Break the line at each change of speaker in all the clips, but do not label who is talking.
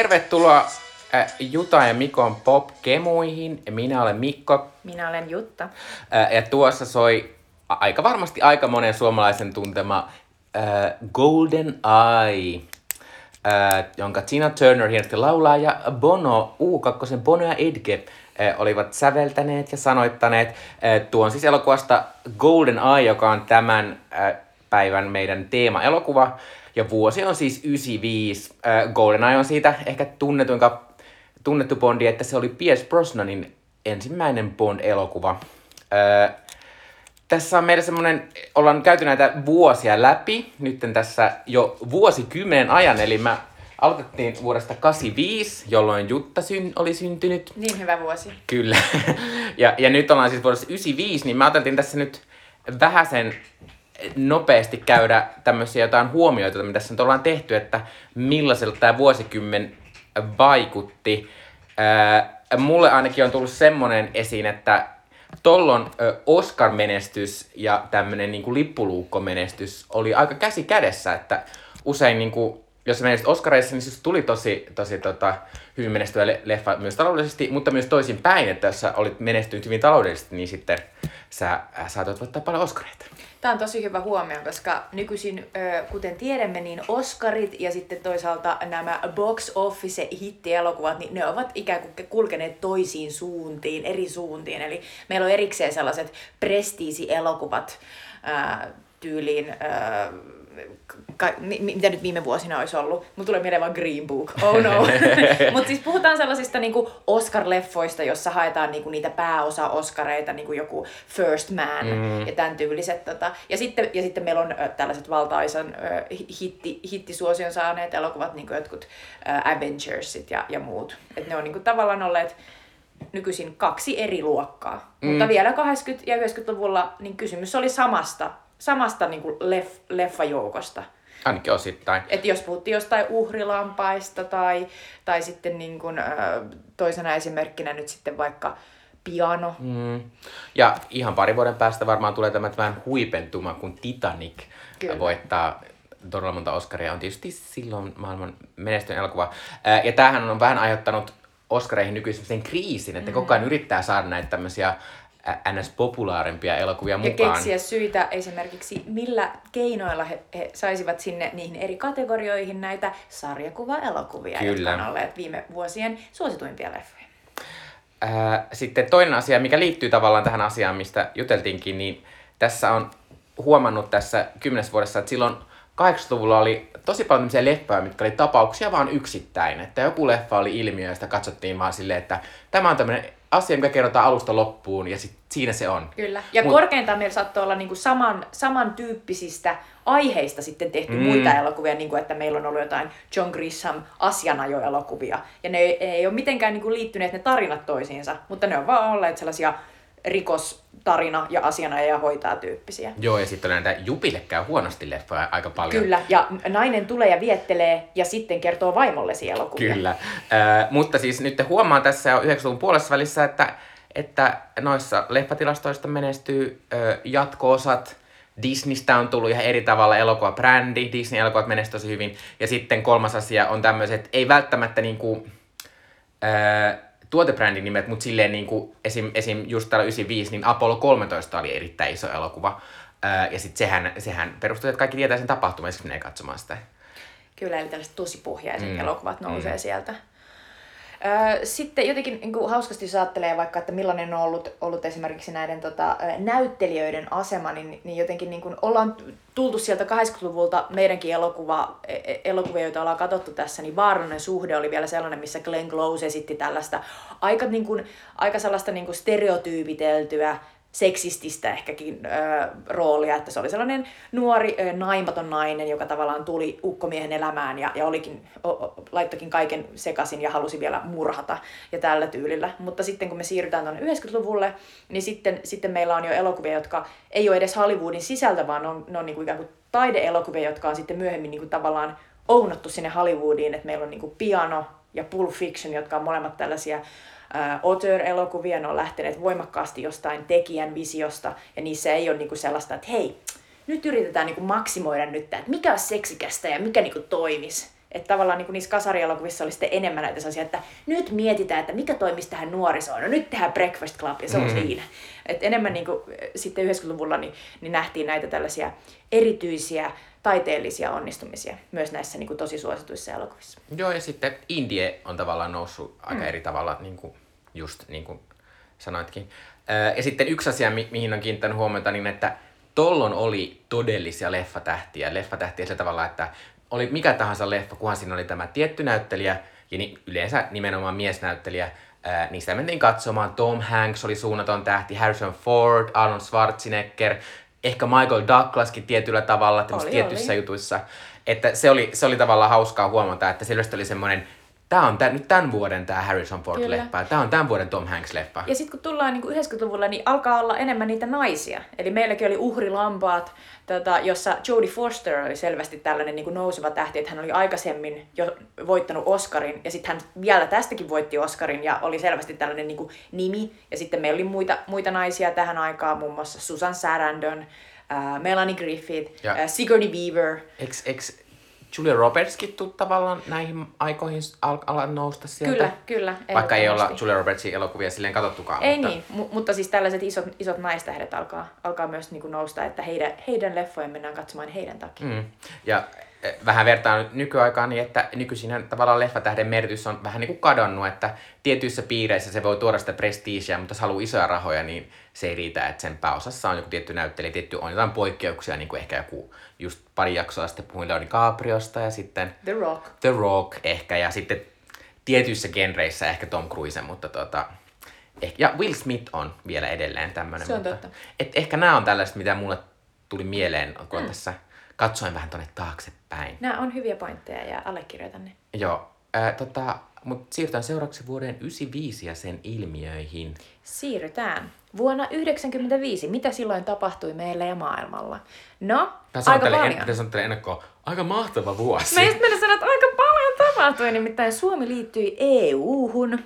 Tervetuloa äh, Juta ja Mikon pop-kemuihin. Minä olen Mikko.
Minä olen Jutta.
Äh, ja tuossa soi aika varmasti aika monen suomalaisen tuntema äh, Golden Eye, äh, jonka Tina Turner hienosti laulaa ja Bono, U2, Bono ja Edge äh, olivat säveltäneet ja sanoittaneet. Äh, tuon siis elokuvasta Golden Eye, joka on tämän äh, päivän meidän teema-elokuva. Ja vuosi on siis 95. Äh, GoldenEye on siitä ehkä tunnetuinka, tunnettu Bondi, että se oli Pierce Brosnanin ensimmäinen Bond-elokuva. Äh, tässä on meidän semmonen, ollaan käyty näitä vuosia läpi, nyt tässä jo vuosikymmenen ajan, eli mä aloitettiin vuodesta 85, jolloin Jutta syn, oli syntynyt.
Niin hyvä vuosi.
Kyllä. ja, ja nyt ollaan siis vuodessa 95, niin mä ajattelin tässä nyt vähän sen nopeasti käydä tämmöisiä jotain huomioita, mitä tässä nyt ollaan tehty, että millaiselta tämä vuosikymmen vaikutti. Mulle ainakin on tullut semmoinen esiin, että tollon Oscar-menestys ja tämmöinen niin lippuluukko-menestys oli aika käsi kädessä, että usein niin kuin, jos sä menisit Oscareissa, niin se tuli tosi, tosi tota, hyvin menestyvä leffa myös taloudellisesti, mutta myös toisin päin, että jos sä olit menestynyt hyvin taloudellisesti, niin sitten sä saatoit voittaa paljon Oscareita.
Tämä on tosi hyvä huomio, koska nykyisin, kuten tiedämme, niin Oscarit ja sitten toisaalta nämä box office hittielokuvat, niin ne ovat ikään kuin kulkeneet toisiin suuntiin, eri suuntiin. Eli meillä on erikseen sellaiset prestiisi-elokuvat tyyliin ka, mitä nyt viime vuosina olisi ollut. Mulla tulee mieleen vaan Green Book. Oh no. Mutta siis puhutaan sellaisista niinku Oscar-leffoista, jossa haetaan niinku niitä pääosa-Oscareita, niinku joku First Man mm. ja tämän tyyliset. Tota. Ja, sitten, ja sitten meillä on ö, tällaiset valtaisan ö, hitti, hittisuosion saaneet elokuvat, niinku jotkut ö, Avengersit ja, ja muut. Et ne on niinku tavallaan olleet nykyisin kaksi eri luokkaa. Mm. Mutta vielä 80- ja 90-luvulla niin kysymys oli samasta samasta niin kuin leff, leffajoukosta.
Ainakin osittain.
Et jos puhuttiin jostain uhrilampaista tai, tai sitten niin kuin, toisena esimerkkinä nyt sitten vaikka piano.
Mm. Ja ihan pari vuoden päästä varmaan tulee tämä vähän huipentuma, kun Titanic Kyllä. voittaa todella monta Oscaria. On tietysti silloin maailman menestyn elokuva. Ja tämähän on vähän aiheuttanut Oscareihin nykyisin sen kriisin, että mm. koko ajan yrittää saada näitä tämmöisiä ns. populaarimpia elokuvia mukaan.
Ja keksiä syitä esimerkiksi, millä keinoilla he, he saisivat sinne niihin eri kategorioihin näitä sarjakuva-elokuvia, Kyllä. jotka on olleet viime vuosien suosituimpia leffoja.
sitten toinen asia, mikä liittyy tavallaan tähän asiaan, mistä juteltiinkin, niin tässä on huomannut tässä kymmenes vuodessa, että silloin 80-luvulla oli tosi paljon tämmöisiä leffoja, mitkä oli tapauksia vaan yksittäin. Että joku leffa oli ilmiö ja sitä katsottiin vaan silleen, että tämä on tämmöinen asia, mikä kerrotaan alusta loppuun ja sit siinä se on.
Kyllä. Ja Mut... korkeintaan meillä saattoi olla niinku saman, samantyyppisistä aiheista sitten tehty mm. muita elokuvia, niin kuin että meillä on ollut jotain John Grisham asianajoelokuvia. Ja ne ei, ei ole mitenkään niinku liittyneet ne tarinat toisiinsa, mutta ne on vaan olleet sellaisia rikostarina ja asianajaja hoitaa tyyppisiä.
Joo, ja sitten on näitä Jupille käy huonosti leffoja aika paljon.
Kyllä, ja nainen tulee ja viettelee ja sitten kertoo vaimollesi elokuvia.
Kyllä, äh, mutta siis nyt huomaan tässä jo 90-luvun puolessa välissä, että, että noissa leffatilastoista menestyy äh, jatko-osat, Disneystä on tullut ihan eri tavalla elokuva-brändi, Disney-elokuvat menestyy tosi hyvin. Ja sitten kolmas asia on tämmöiset, ei välttämättä niinku, äh, tuotebrändin nimet, mutta silleen niin kuin esim, esim just täällä 95, niin Apollo 13 oli erittäin iso elokuva. Ää, ja sitten sehän, sehän perustuu, että kaikki tietää sen tapahtuman, ja menee katsomaan sitä.
Kyllä, eli tällaiset tosi pohjaiset mm. elokuvat nousee mm. sieltä. Sitten jotenkin niin kuin hauskasti jos ajattelee vaikka, että millainen on ollut, ollut esimerkiksi näiden tota, näyttelijöiden asema, niin, niin jotenkin niin kuin ollaan tultu sieltä 80-luvulta meidänkin elokuva, e, e, elokuvia, joita ollaan katsottu tässä, niin Vaarallinen suhde oli vielä sellainen, missä Glenn Close esitti tällaista aika, niin kuin, aika sellaista niin kuin stereotyypiteltyä seksististä ehkäkin ö, roolia, että se oli sellainen nuori ö, naimaton nainen, joka tavallaan tuli ukkomiehen elämään ja, ja olikin, o, o, laittokin kaiken sekaisin ja halusi vielä murhata ja tällä tyylillä. Mutta sitten kun me siirrytään tuonne 90-luvulle, niin sitten, sitten meillä on jo elokuvia, jotka ei ole edes Hollywoodin sisältä, vaan on, ne on niin kuin ikään kuin taideelokuvia, jotka on sitten myöhemmin niin kuin tavallaan ounattu sinne Hollywoodiin, että meillä on niin kuin piano ja Pulp Fiction, jotka on molemmat tällaisia auteur-elokuvia, ne on lähteneet voimakkaasti jostain tekijän visiosta, ja niissä ei ole niinku sellaista, että hei, nyt yritetään niinku maksimoida nyt tämä, että mikä on seksikästä ja mikä niinku toimis. Että tavallaan niin kuin niissä kasarielokuvissa oli sitten enemmän näitä sellaisia, että nyt mietitään, että mikä toimisi tähän nuorisoon. No nyt tehdään Breakfast Club ja se on
Mm.
siinä. Et enemmän niin kuin, sitten 90-luvulla niin, niin nähtiin näitä tällaisia erityisiä taiteellisia onnistumisia myös näissä niin kuin tosi suosituissa elokuvissa.
Joo, ja sitten Indie on tavallaan noussut aika mm. eri tavalla, niin kuin just niin kuin sanoitkin. Ja sitten yksi asia, mi- mihin on kiinnittänyt huomiota, niin että tollon oli todellisia leffatähtiä. Leffatähtiä sillä tavalla, että oli mikä tahansa leffa, kunhan siinä oli tämä tietty näyttelijä, ja ni- yleensä nimenomaan miesnäyttelijä, ää, niin sitä mentiin katsomaan. Tom Hanks oli suunnaton tähti, Harrison Ford, Arnold Schwarzenegger, ehkä Michael Douglaskin tietyllä tavalla,
Oli,
tietyissä
oli.
jutuissa. Että se oli, se oli tavallaan hauskaa huomata, että selvästi oli semmoinen, tämä on tän, nyt tämän vuoden tämä Harrison Ford-leffa, ja tämä on tämän vuoden Tom Hanks-leffa.
Ja sitten kun tullaan niin 90-luvulla, niin alkaa olla enemmän niitä naisia. Eli meilläkin oli uhrilampaat, tota, jossa Jodie Foster oli selvästi tällainen niin nouseva tähti, että hän oli aikaisemmin jo voittanut Oscarin, ja sitten hän vielä tästäkin voitti Oscarin, ja oli selvästi tällainen niin nimi. Ja sitten meillä oli muita, muita naisia tähän aikaan, muun muassa Susan Sarandon, äh, Melanie Griffith,
Ja-
äh, Sigourney Weaver.
Eks, eks Julia Robertskin tuu tavallaan näihin aikoihin al- ala nousta sieltä?
Kyllä, kyllä.
Vaikka ei olla. Julia Robertsin elokuvia silleen katsottukaan.
Ei
mutta...
niin, mu- mutta siis tällaiset isot, isot naistähdet alkaa, alkaa myös niin kuin nousta, että heidän, heidän leffojen mennään katsomaan heidän takia.
Mm. Ja vähän vertaan nyt nykyaikaan, niin että nykyisin tavallaan leffatähden merkitys on vähän niin kuin kadonnut, että tietyissä piireissä se voi tuoda sitä prestiisiä, mutta jos haluaa isoja rahoja, niin se ei riitä, että sen pääosassa on joku tietty näyttelijä, tietty on jotain poikkeuksia, niin kuin ehkä joku just pari jaksoa sitten puhuin Leonardo DiCapriosta ja sitten
The Rock.
The Rock ehkä ja sitten tietyissä genreissä ehkä Tom Cruise, mutta tota, ehkä, ja Will Smith on vielä edelleen tämmöinen.
Se on
mutta,
totta.
Et ehkä nämä on tällaiset, mitä mulle tuli mieleen, kun mm. tässä katsoin vähän tonne taaksepäin.
Nämä on hyviä pointteja ja allekirjoitan ne.
Joo, ää, tota, mutta siirrytään seuraavaksi vuoden 95 ja sen ilmiöihin.
Siirrytään. Vuonna 1995, mitä silloin tapahtui meillä ja maailmalla? No,
Mä
aika paljon.
en, mä sanottelen ennakkoon, aika mahtava vuosi.
Mä just sanoa, että aika paljon tapahtui, nimittäin Suomi liittyi EU-hun.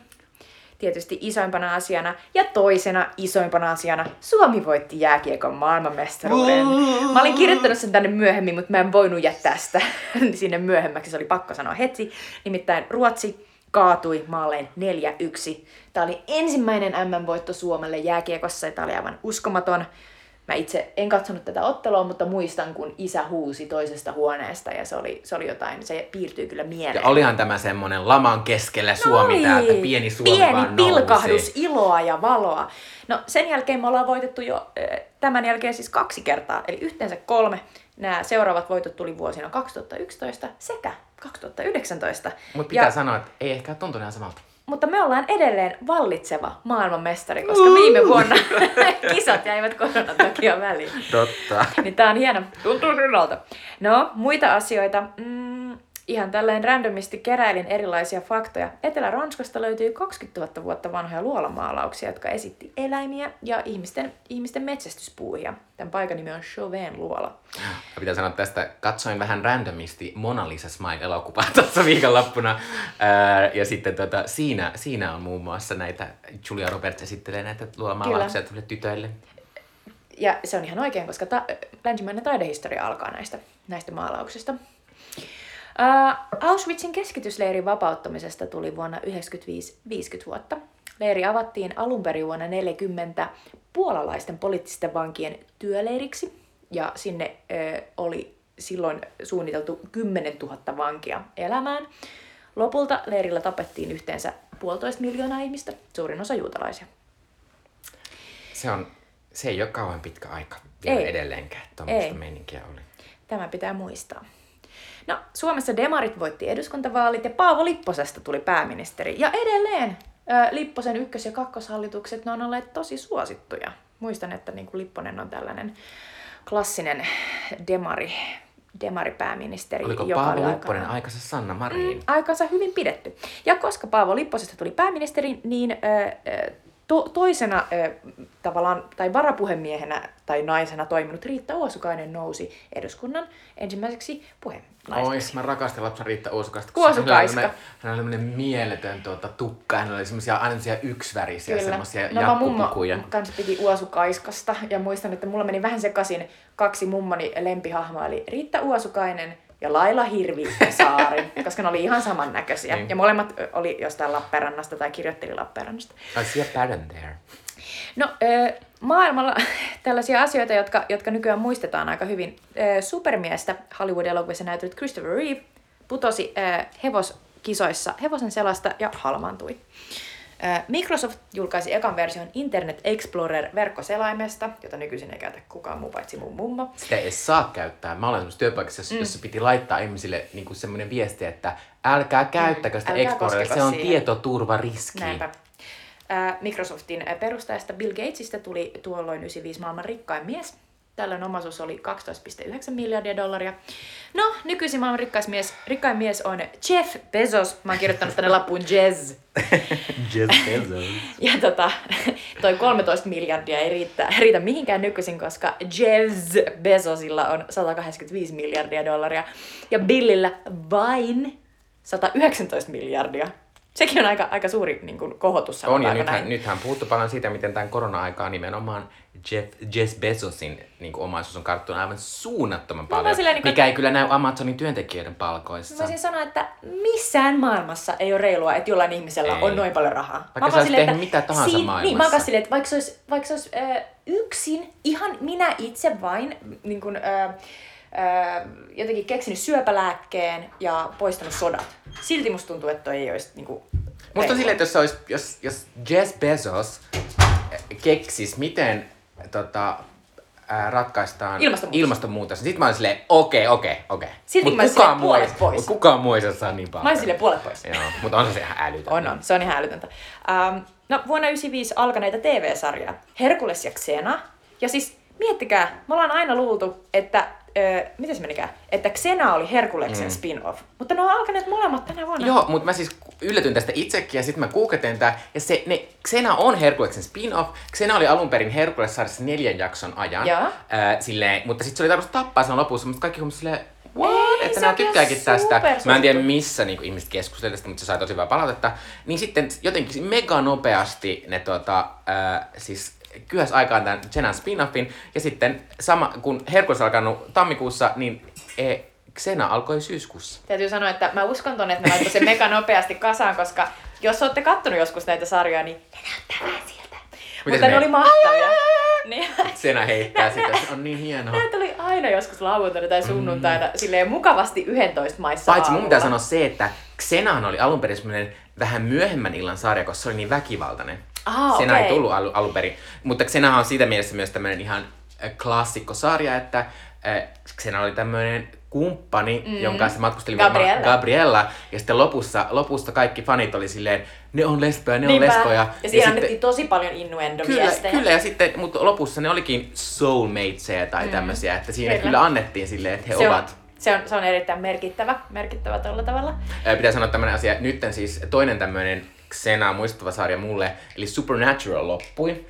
Tietysti isoimpana asiana ja toisena isoimpana asiana Suomi voitti jääkiekon maailmanmestaruuden. Mä olin kirjoittanut sen tänne myöhemmin, mutta mä en voinut jättää sitä sinne myöhemmäksi. Se oli pakko sanoa heti. Nimittäin Ruotsi kaatui maalleen 4-1. Tämä oli ensimmäinen MM-voitto Suomelle jääkiekossa ja tämä oli aivan uskomaton. Mä itse en katsonut tätä ottelua, mutta muistan, kun isä huusi toisesta huoneesta ja se oli, se oli jotain, se piirtyy kyllä mieleen.
Ja olihan tämä semmonen laman keskellä Suomi
Oli.
täältä, pieni Suomi
Pieni
vaan
pilkahdus,
nousi.
iloa ja valoa. No sen jälkeen me ollaan voitettu jo äh, tämän jälkeen siis kaksi kertaa, eli yhteensä kolme. Nämä seuraavat voitot tuli vuosina 2011 sekä 2019.
Mutta pitää
Ja-
sanoa, että ei ehkä tuntunut ihan samalta.
Mutta me ollaan edelleen vallitseva maailmanmestari, koska viime vuonna kisat jäivät koronan takia väliin.
Totta.
Niin tää on hieno. Tuntuu hyvältä. No, muita asioita. Mm, ihan tälleen randomisti keräilin erilaisia faktoja. Etelä-Ranskasta löytyy 20 000 vuotta vanhoja luolamaalauksia, jotka esitti eläimiä ja ihmisten, ihmisten metsästyspuuhia. Tämän paikan nimi on Chauvin luola.
Ja pitää sanoa tästä, katsoin vähän randomisti Mona Lisa Smile-elokuvaa tuossa viikonloppuna. Ää, ja sitten tota, siinä, siinä on muun muassa näitä, Julia Roberts esittelee näitä luolamaalauksia tytöille.
Ja se on ihan oikein, koska ta- länsimainen taidehistoria alkaa näistä, näistä maalauksista. Uh, Auschwitzin keskitysleirin vapauttamisesta tuli vuonna 1995 50 vuotta. Leiri avattiin alun perin vuonna 40 puolalaisten poliittisten vankien työleiriksi, ja sinne ö, oli silloin suunniteltu 10 000 vankia elämään. Lopulta leirillä tapettiin yhteensä puolitoista miljoonaa ihmistä, suurin osa juutalaisia.
Se, on, se ei ole kauan pitkä aika vielä
Ei.
edelleenkään, että tuommoista
Ei.
meininkiä oli.
Tämä pitää muistaa. No, Suomessa demarit voitti eduskuntavaalit ja Paavo Lipposesta tuli pääministeri. Ja edelleen ö, Lipposen ykkös- ja kakkoshallitukset, ne on olleet tosi suosittuja. Muistan, että niin kuin Lipponen on tällainen klassinen demari, demaripääministeri.
Oliko
joka oli
Paavo
aikanaan-
Lipponen aikansa Sanna Marin?
Mm, aikansa hyvin pidetty. Ja koska Paavo Lipposesta tuli pääministeri, niin ö, ö, to, toisena ö, tavallaan, tai varapuhemiehenä tai naisena toiminut Riitta Uosukainen nousi eduskunnan ensimmäiseksi puheenjohtajaksi.
Ois, mä rakastan lapsen Riitta Uosukasta.
Uosukaiska.
Hänellä oli oli semmoinen mieletön tuota, tukka. Hänellä oli semmoisia aina yksivärisiä semmoisia
No mä mummo
jakkupukuja.
kanssa piti Uosukaiskasta ja muistan, että mulla meni vähän sekaisin kaksi mummoni lempihahmoa, eli Riitta Uosukainen ja Laila Hirvi ja Saari, koska ne oli ihan samannäköisiä.
Niin.
Ja molemmat oli jostain Lappeenrannasta tai kirjoitteli Lappeenrannasta.
I see a pattern there.
No, maailmalla tällaisia asioita, jotka, jotka nykyään muistetaan aika hyvin. Supermiestä Hollywood-elokuvissa näytellyt Christopher Reeve putosi hevoskisoissa hevosen selasta ja halmaantui. Microsoft julkaisi ekan version Internet Explorer-verkkoselaimesta, jota nykyisin ei käytä kukaan muu paitsi mun mummo.
Sitä ei saa käyttää. Mä olen semmoisessa työpaikassa, jossa, mm. jossa piti laittaa ihmisille niin semmoinen viesti, että älkää käyttäkö sitä
Mm. koskeko
se on
siihen.
tietoturvariski.
Näinpä. Microsoftin perustajasta Bill Gatesista tuli tuolloin 95 maailman rikkain mies. Tällöin omaisuus oli 12,9 miljardia dollaria. No, nykyisin maailman rikkain mies, rikkain mies on Jeff Bezos. Mä oon kirjoittanut tänne lappuun Jez.
Jeff Bezos.
Ja tota, toi 13 miljardia ei riitä, riitä mihinkään nykyisin, koska Jeff Bezosilla on 185 miljardia dollaria ja Billillä vain 119 miljardia. Sekin on aika, aika suuri niin kuin, kohotus.
On, ja nythän,
näin.
nythän puhuttu paljon siitä, miten tämän korona-aikaa nimenomaan Jeff, Jeff Bezosin niin kuin omaisuus on karttunut aivan suunnattoman paljon,
vaan silleen, niin kuin-
mikä ei kyllä näy Amazonin työntekijöiden palkoissa.
Mä voisin sanoa, että missään maailmassa ei ole reilua, että jollain ihmisellä
Ei.
on noin paljon rahaa.
Vaikka sä
silleen,
tehnyt
että
mitä tahansa
Niin, mä oon
maailmassa.
silleen, että vaikka se olisi, vaikka se olisi äh, yksin, ihan minä itse vain, niin kun, äh, jotenkin keksinyt syöpälääkkeen ja poistanut sodat. Silti musta tuntuu, että toi ei olisi niin kuin,
Musta on silleen, että jos, olisi, jos, jos Jeff Bezos keksis, miten tota, ää, ratkaistaan
Ilmastonmuutos.
ilmastonmuutos niin sit mä olin silleen, okei, okei, okei.
Silti
Mut
mä olisin
kukaan muu
puolet pois.
mut Kukaan muu ei saa saa niin paljon.
Mä olisin silleen puolet pois.
Joo, mutta on se ihan älytön.
On, on. Se on ihan älytöntä. Ähm, no, vuonna 1995 alkaneita TV-sarjaa. Herkules ja Xena. Ja siis miettikää, me ollaan aina luultu, että, ö, miten se menikään, että Xena oli Herkuleksen mm. spin-off. Mutta ne on alkaneet molemmat tänä vuonna.
Joo, mutta mä siis yllätyin tästä itsekin ja sitten mä googletin tää. Ja se, ne, Xena on Herkuleksen spin-off. Xena oli alun perin Herkules-sarjassa neljän jakson ajan.
Joo.
Ää, silleen, mutta sitten se oli tarkoitus tappaa sen lopussa, mutta kaikki huomasivat silleen, what?
Ei,
että nämä tykkääkin tästä. Mä en tiedä missä niin ihmiset keskustelivat tästä, mutta se sai tosi hyvää palautetta. Niin sitten jotenkin mega nopeasti ne tota, ää, siis kyhäs aikaan tämän Xenan spin-offin. Ja sitten sama, kun Herkules alkanut tammikuussa, niin e, Xena alkoi syyskuussa.
Täytyy sanoa, että mä uskon tonne, että ne laittoi sen mega nopeasti kasaan, koska jos olette kattonut joskus näitä sarjoja, niin ne näyttää vähän siltä. Mutta
se
ne oli mahtavia. Niin,
Xena heittää sitä, se on niin hienoa.
Näitä oli aina joskus lauantaina tai sunnuntaina silleen mukavasti 11 maissa
Paitsi mun pitää sanoa se, että Xenahan oli alun perin vähän myöhemmän illan sarja, koska se oli niin väkivaltainen.
Aa,
Xena
okei.
ei tullut alu, alun perin. Mutta Xenahan on siitä mielessä myös tämmöinen ihan äh, klassikkosarja, että äh, Xena oli tämmöinen kumppani, mm. jonka kanssa matkusteli
Gabriella.
Gabriella. Ja sitten lopussa, lopussa kaikki fanit oli silleen, ne on lesboja, ne
Niinpä.
on lesboja.
Ja siinä
sitten-
annettiin tosi paljon
Kyllä,
innuendo-viestejä.
kyllä, ja sitten, mutta lopussa ne olikin soulmateseja tai mm. tämmöisiä, että siinä
Kyllä.
kyllä. kyllä annettiin silleen, että he
se, on,
ovat
se, on, se on erittäin merkittävä, merkittävä tällä tavalla.
Ää, Pitää sanoa tämmönen asia. Nyt siis toinen tämmöinen Xena muistuttava sarja mulle, eli Supernatural loppui.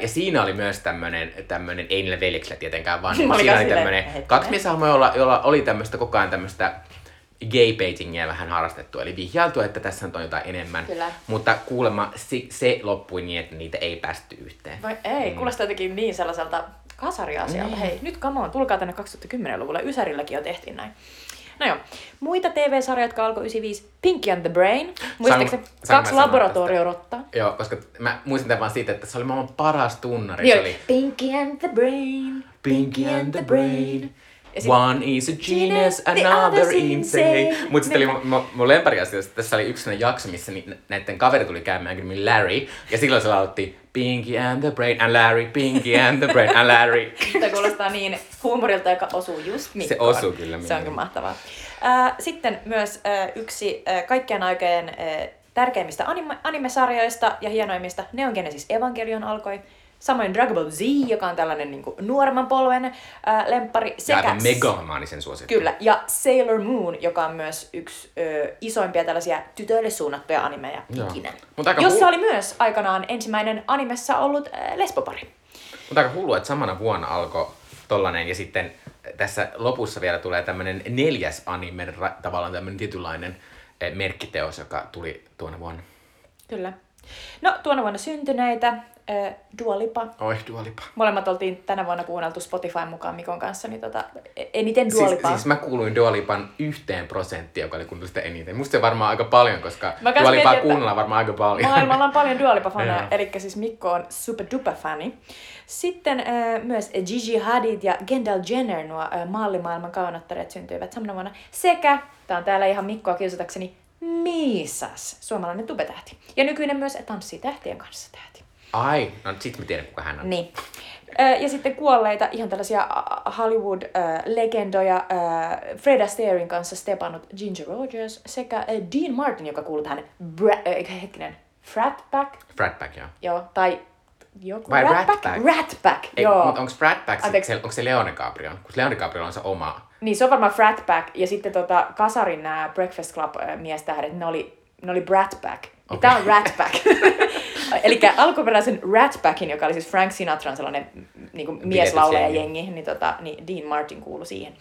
Ja siinä oli myös tämmönen, tämmönen ei niillä veljeksillä tietenkään, vaan
Mä olin
siinä oli tämmönen kaksi mieshahmoa, jolla, jolla oli tämmöistä koko ajan tämmöistä gay baitingia vähän harrastettu, eli vihjailtu, että tässä on jotain enemmän.
Kyllä.
Mutta kuulemma se, se loppui niin, että niitä ei päästy yhteen.
Vai ei, mm. kuulostaa jotenkin niin sellaiselta kasariasialta.
Niin.
Hei, nyt come on, tulkaa tänne 2010-luvulle. Ysärilläkin jo tehtiin näin. No joo, muita TV-sarjoja, jotka alkoi 95. Pinky and the Brain. Muistatko Kaksi laboratoriorottaa.
Joo, koska mä muistin tämän vaan siitä, että se oli maailman paras tunnari.
Niin
se
oli Pinky and the Brain.
Pinky and the Brain.
Sit-
One is a genius,
the
another insane. Mutta sitten oli mun, mun, lempariasia, että tässä oli yksi sellainen jakso, missä ni, näiden kaveri tuli käymään kyllä Larry. Ja silloin se lautti Pinky and the Brain and Larry, Pinky and the Brain and Larry.
Tämä kuulostaa niin huumorilta, joka osuu just Mikkoon.
osuu kyllä
Se on kyllä mahtavaa. Ää, Sitten myös ää, yksi ää, kaikkien aikojen tärkeimmistä anime- animesarjoista ja hienoimmista Neon Genesis Evangelion alkoi. Samoin Dragon Ball Z, joka on tällainen niin kuin, nuoremman polven ää, lemppari.
Ja
Sekä
aivan megalomaanisen suosittu.
Kyllä, ja Sailor Moon, joka on myös yksi ö, isoimpia tällaisia tytöille suunnattuja animeja
Joo.
ikinä.
Mut aika
Jossa
hu-
oli myös aikanaan ensimmäinen animessa ollut äh, lesbopari.
Mutta aika hullu, että samana vuonna alkoi tollanen ja sitten tässä lopussa vielä tulee tämmönen neljäs anime, ra- tavallaan tämmönen tietynlainen eh, merkkiteos, joka tuli tuona vuonna.
Kyllä. No, tuona vuonna syntyneitä, äh, Dua Lipa.
Oi, Dualipa.
Molemmat oltiin tänä vuonna kuunneltu Spotifyn mukaan Mikon kanssa, niin tota, eniten Dua
Siis, siis mä kuuluin Dualipan yhteen prosenttiin, joka oli kuunnellut sitä eniten. Musta se varmaan aika paljon, koska Dualipaa kuunnellaan varmaan aika paljon.
Maailmalla on paljon Dua Lipa-faneja,
Joo.
eli siis Mikko on super duper fani. Sitten äh, myös Gigi Hadid ja Kendall Jenner, nuo äh, mallimaailman kaunottareet syntyivät samana vuonna. Sekä, tää on täällä ihan Mikkoa kiusatakseni, Miisas, suomalainen tubetähti. Ja nykyinen myös Tanssii tähtien kanssa tähti.
Ai, no sit mä tiedän kuka hän on.
Niin. Ja sitten kuolleita, ihan tällaisia Hollywood-legendoja, Fred Astairein kanssa stepannut Ginger Rogers sekä Dean Martin, joka kuuluu tähän, bra- äh, hetkinen, Fratback,
Fratback, joo.
joo, tai joku
Vai
Rat
Rat
Pack?
Pack?
Rat
Ei,
joo.
mutta onko se, onko se Leone Gabriel? Kun Leone Gabriel on se oma.
Niin se on varmaan Frat Pack ja sitten tota, Kasarin nämä Breakfast Club äh, miestähdet, ne oli, ne oli Brat Pack. Ja
Okei.
tää on Rat Pack. Eli alkuperäisen Rat Packin, joka oli siis Frank Sinatran sellainen niin kuin mieslaulaja jengi, niin, tota, niin Dean Martin kuului siihen.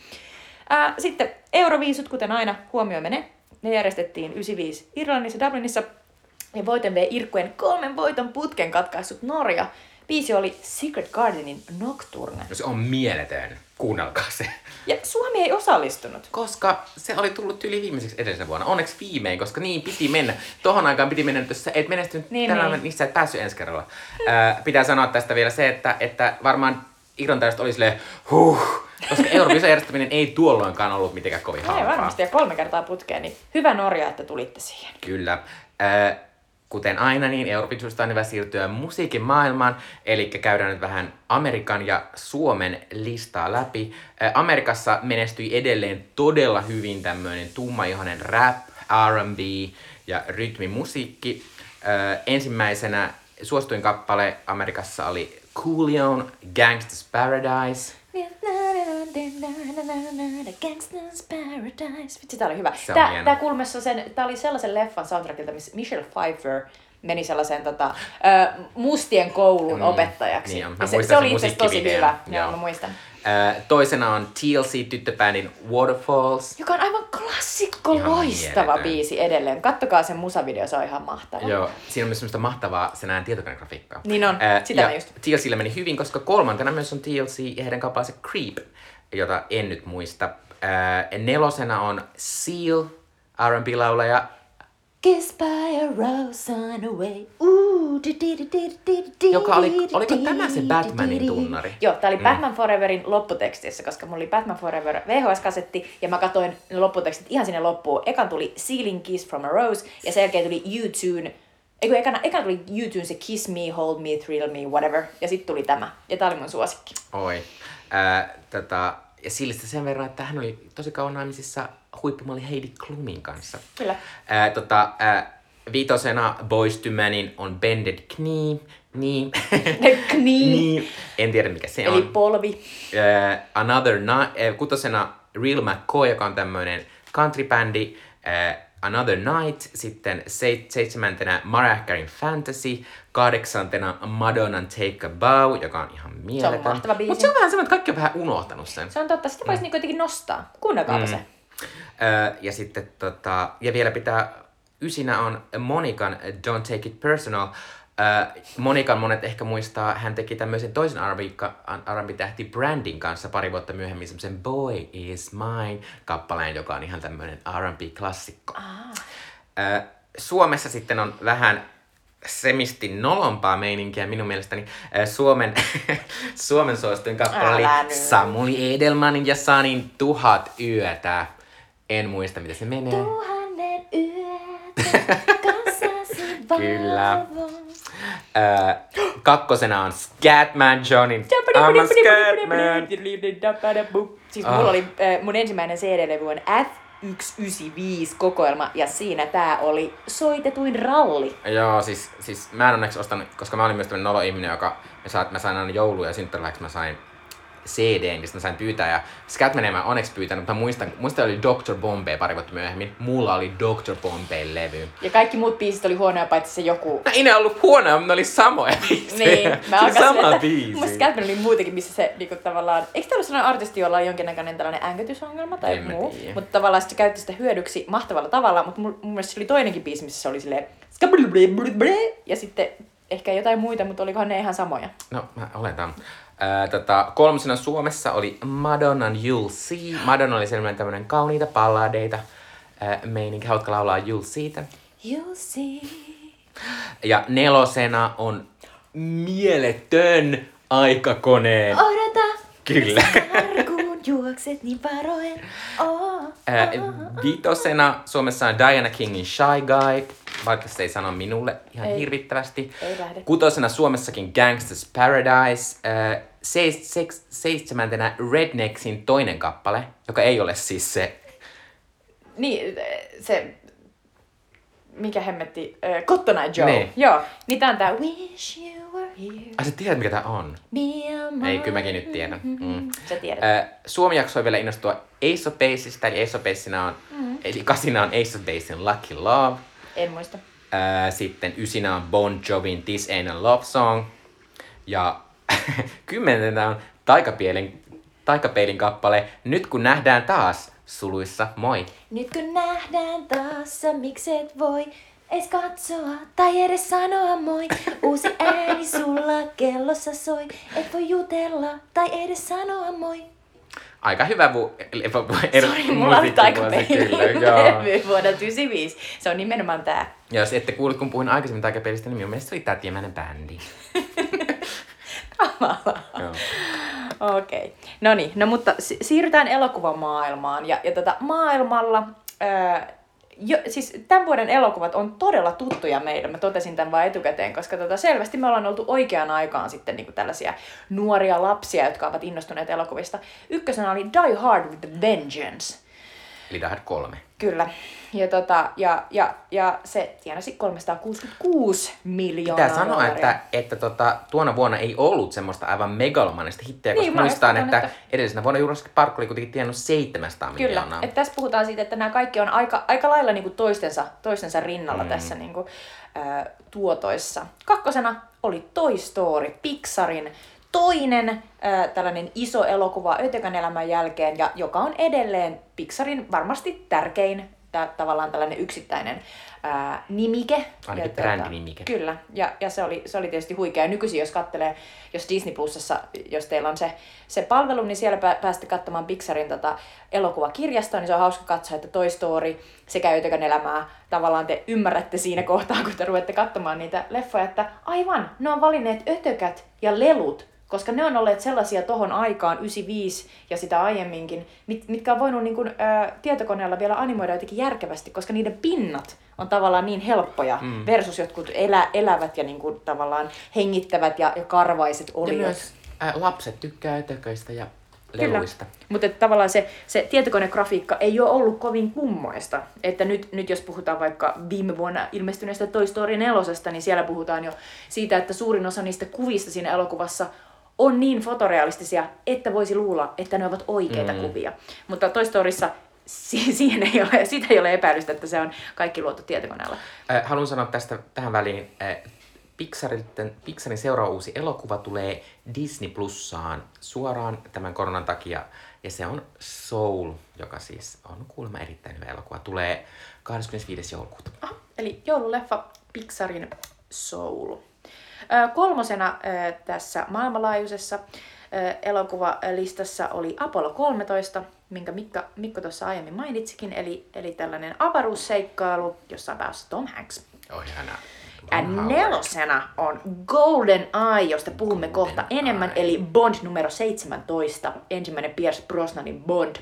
Ää, sitten Euroviisut, kuten aina, huomioimme ne. Ne järjestettiin 95 Irlannissa, Dublinissa. Ja voiten vei Irkkujen kolmen voiton putken katkaissut Norja. Biisi oli Secret Gardenin Nocturne.
No se on mieletön. Kuunnelkaa se.
Ja Suomi ei osallistunut.
Koska se oli tullut yli viimeiseksi edellisenä vuonna. Onneksi viimein, koska niin piti mennä. Tohon aikaan piti mennä, jos sä et menestynyt
Niin,
tänään,
niin.
niin. niin sä et päässyt ensi kerralla. Ää, pitää sanoa tästä vielä se, että, että varmaan irlantilaiset oli silleen, huh, koska Euroviisan järjestäminen ei tuolloinkaan ollut mitenkään kovin
Ei
halpaa.
varmasti, ja kolme kertaa putkeen, niin hyvä Norja, että tulitte siihen.
Kyllä. Ää, kuten aina, niin Euroviisusta on hyvä siirtyä musiikin maailmaan, eli käydään nyt vähän Amerikan ja Suomen listaa läpi. Amerikassa menestyi edelleen todella hyvin tämmöinen tummaihoinen rap, R&B ja rytmimusiikki. Ensimmäisenä suosituin kappale Amerikassa oli Coolion Gangsta's Paradise.
Gangsta's Paradise. Vitsi, tää oli hyvä.
Se
Tää, tää kulmessa sen, tää oli sellaisen leffan soundtrackilta, missä Michelle Pfeiffer meni sellaisen tota, ö, mustien koulun
Mm,
opettajaksi.
niin on. Mä
se, se oli itse tosi hyvä. Joo,
Joo.
mä muistan.
Toisena on TLC-tyttöbändin Waterfalls.
Joka on aivan klassikko,
Ihan
loistava
mieletön.
biisi edelleen. Kattokaa sen musavideo, se on ihan mahtava.
Joo, siinä on myös semmoista mahtavaa se näen tietokonegrafiikkaa.
Niin on, sitä
ja
just.
TLCllä meni hyvin, koska kolmantena myös on TLC ja heidän kappaleensa Creep, jota en nyt muista. Ää, nelosena on Seal, R&B-laulaja.
Kiss by a rose on a way. Ooh, di- di- di- di- di- di-
Joka oli- oliko tämä se Batmanin tunnari?
Joo, tää oli Batman Foreverin lopputekstissä, koska mulla oli Batman Forever VHS-kasetti, ja mä katsoin ne lopputekstit ihan sinne loppuun. Ekan tuli Sealing Kiss from a Rose, ja sen jälkeen tuli U-Tune, Eikö ekana, ekana tuli U-Tune se Kiss Me, Hold Me, Thrill Me, whatever, ja sitten tuli tämä. Ja tää oli mun suosikki.
Oi. Ää, tota, ja Sillistä sen verran, että hän oli tosi kauan naimisissa huippumalli Heidi Klumin kanssa.
Kyllä.
Ää, tota, ää, viitosena Boys to Manin on Bended Knee. Niin.
Knee.
niin. En tiedä mikä se
Eli
on.
polvi.
Uh, Another Night, uh, kutosena Real McCoy, joka on tämmöinen countrybändi. Uh, Another Night, sitten seit, seitsemäntenä Mariah Careyn Fantasy, kahdeksantena Madonnan Take a Bow, joka on ihan mieletön.
mahtava biisi.
Mutta se on vähän semmoinen, että kaikki on vähän unohtanut sen.
Se on totta, sitä voisi niinku jotenkin nostaa. Kuunnelkaapa se.
Ö, ja sitten tota, ja vielä pitää, ysinä on Monikan Don't Take It Personal. Ö, Monikan monet ehkä muistaa, hän teki tämmöisen toisen R&B-tähti Brandin kanssa pari vuotta myöhemmin semmoisen Boy Is Mine kappaleen, joka on ihan tämmöinen R&B-klassikko. Ö, Suomessa sitten on vähän semisti nolompaa meininkiä minun mielestäni. Ö, Suomen, Suomen suosituin kappale oli. Samuli Edelmanin ja Sanin Tuhat yötä. En muista, mitä se menee.
Tuhannen yötä
Kyllä. Öö, kakkosena on Scatman Johnin I'm a Scatman.
Siis
Ah.
mulla oli, äh, mun ensimmäinen CD-levy on F195 kokoelma ja siinä tää oli soitetuin ralli.
Joo, siis, siis mä en onneksi ostanut, koska mä olin myös tämmönen nolo ihminen, joka mä sain, mä sain aina joulu- ja synttärilahjaksi mä sain CD, mistä mä sain pyytää. Ja Scatmania mä onneksi pyytänyt, mutta mä muistan, muistan oli Dr. Bombay pari vuotta myöhemmin. Mulla oli Dr. Bombay-levy.
Ja kaikki muut biisit oli huonoja, paitsi se joku.
No ei ne ollut huonoja, mutta ne oli samoja biisejä.
Niin,
se oli sama
että,
biisi.
Mun Scatman oli muutenkin, missä se niinku tavallaan, eikö tämä ollut sellainen artisti, jolla on jonkinnäköinen tällainen änkytysongelma tai
En mä
muu,
tiedä.
mutta tavallaan se käytti sitä hyödyksi mahtavalla tavalla, mutta mun, mun mielestä se oli toinenkin biisi, missä se oli silleen ja sitten ehkä jotain muita, mutta olikohan ne ihan samoja.
No, mä oletan. Ää, tota, kolmosena Suomessa oli Madonnan You'll See. Madonna oli sellainen tämmönen kauniita balladeita. Ää, meininki, haluatko laulaa You'll Seetä?
You see.
Ja nelosena on mieletön aikakoneen.
Odota,
Kyllä.
Juokset niin varoen. Oh,
Ää, viitosena Suomessa on Diana Kingin Shy Guy, vaikka se ei sano minulle ihan
Ei.
hirvittävästi.
Ei lähde.
Kutosena Suomessakin Gangsters Paradise. Ää, seis, seks, seitsemäntenä Rednecksin toinen kappale, joka ei ole siis se
Niin, se... Mikä hemmetti? Äh, Cotton Eye Joe.
Niin.
Joo. Niin tää on tää Wish you.
Ai sä tiedät mikä tää on? Ei, kyllä mäkin nyt tiedän. Mm.
Sä tiedät.
Äh, Suomi jaksoi vielä innostua Ace of Baseista, eli Ace of Basena on, mm. eli kasina on Ace of Basen Lucky Love.
En muista.
Äh, sitten ysinä on Bon Jovin This Ain't a Love Song. Ja kymmenentenä on Taikapeilin, Taikapeilin kappale Nyt kun nähdään taas, suluissa moi.
Nyt kun nähdään taas, sä mikset voi ees katsoa tai edes sanoa moi. Uusi ääni sulla kellossa soi, et voi jutella tai edes sanoa moi.
Aika hyvä vu... Er,
Sori, mulla levy vuonna 95. Se on nimenomaan tää.
Ja jos ette kuullut, kun puhuin aikaisemmin taikapeilistä, niin minun mielestä se oli tätiämäinen bändi.
Okei. Okay. No niin, no mutta si- siirrytään elokuvamaailmaan. Ja, ja tätä maailmalla... Ää, jo, siis tämän vuoden elokuvat on todella tuttuja meille. Mä totesin tämän vain etukäteen, koska tota, selvästi me ollaan oltu oikeaan aikaan sitten niin tällaisia nuoria lapsia, jotka ovat innostuneet elokuvista. Ykkösenä oli Die Hard with a Vengeance.
Eli Die Hard 3.
Kyllä. Ja, tota, ja, ja, ja se tienasi 366 miljoonaa
Pitää sanoa,
dollaria.
että, että tota, tuona vuonna ei ollut semmoista aivan megalomanista hittiä, koska
Niin,
muistan, että, että edellisenä vuonna Jurassic Park oli kuitenkin tiennyt 700
Kyllä,
miljoonaa.
että tässä puhutaan siitä, että nämä kaikki on aika, aika lailla niinku toistensa, toistensa rinnalla mm. tässä niinku, ä, tuotoissa. Kakkosena oli Toy Story, Pixarin toinen ä, tällainen iso elokuva Ötökän elämän jälkeen, ja joka on edelleen Pixarin varmasti tärkein tä, tavallaan tällainen yksittäinen ää, nimike.
Ainakin
Ja
brändinimike.
Kyllä, ja, ja se, oli, se oli tietysti huikea. Ja nykyisin, jos kattelee, jos Disney Plusassa, jos teillä on se, se palvelu, niin siellä pää, pääsette katsomaan Pixarin tota, elokuvakirjastoa, niin se on hauska katsoa, että Toy Story sekä Ötökän elämää, tavallaan te ymmärrätte siinä kohtaa, kun te ruvette katsomaan niitä leffoja, että aivan, ne on valinneet ötökät ja lelut, koska ne on olleet sellaisia tohon aikaan, 95 ja sitä aiemminkin, mit, mitkä on voinut niin kuin, ä, tietokoneella vielä animoida jotenkin järkevästi, koska niiden pinnat on tavallaan niin helppoja mm. versus jotkut elä, elävät ja niin kuin, tavallaan hengittävät ja, ja karvaiset
ja
oliot.
myös ää, lapset tykkää ötököistä ja leluista.
Mutta tavallaan se, se tietokonegrafiikka ei ole ollut kovin kummoista. Että nyt, nyt jos puhutaan vaikka viime vuonna ilmestyneestä Toy Story 4, niin siellä puhutaan jo siitä, että suurin osa niistä kuvista siinä elokuvassa on niin fotorealistisia, että voisi luulla, että ne ovat oikeita mm. kuvia. Mutta Toy Storyssa si- siihen ei ole, siitä ei ole epäilystä, että se on kaikki luotu tietokoneella.
Äh, haluan sanoa tästä tähän väliin, äh, Pixarin, Pixarin seuraava uusi elokuva tulee Disney Plussaan suoraan tämän koronan takia. Ja se on Soul, joka siis on kuulemma erittäin hyvä elokuva. Tulee 25. joulukuuta.
Ah, eli joululeffa Pixarin Soul. Kolmosena tässä maailmanlaajuisessa elokuvalistassa oli Apollo 13, minkä Mikka, Mikko tuossa aiemmin mainitsikin, eli, eli tällainen avaruusseikkailu, jossa on päässä Tom Hanks.
Oh, ihana.
Ja nelosena on Golden Eye, josta puhumme
Golden
kohta enemmän,
Eye.
eli Bond numero 17, ensimmäinen Pierce Brosnanin Bond.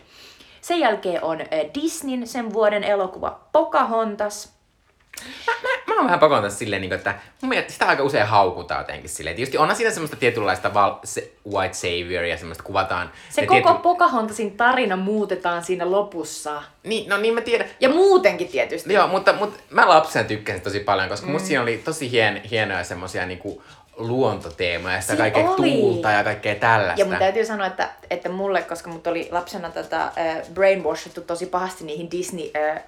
Sen jälkeen on Disneyn sen vuoden elokuva Pocahontas,
Mä, mä, mä oon vähän pakon tässä silleen, niin että mun mielestä sitä aika usein haukutaan jotenkin silleen. Tietysti onhan siinä semmoista tietynlaista val, se, white savior ja semmoista kuvataan.
Se koko
tiety-
Pocahontasin tarina muutetaan siinä lopussa.
Niin, no niin mä tiedän.
Ja muutenkin tietysti.
Joo, mutta, mutta mä lapsena tykkäsin tosi paljon, koska mm. musta siinä oli tosi hien, hienoja semmosia niinku luontoteemoja, sitä
Siinä
kaikkea tuulta ja kaikkea tällaista.
Ja mun täytyy sanoa, että, että mulle, koska mut oli lapsena tätä äh, brainwashettu tosi pahasti niihin Disney, äh,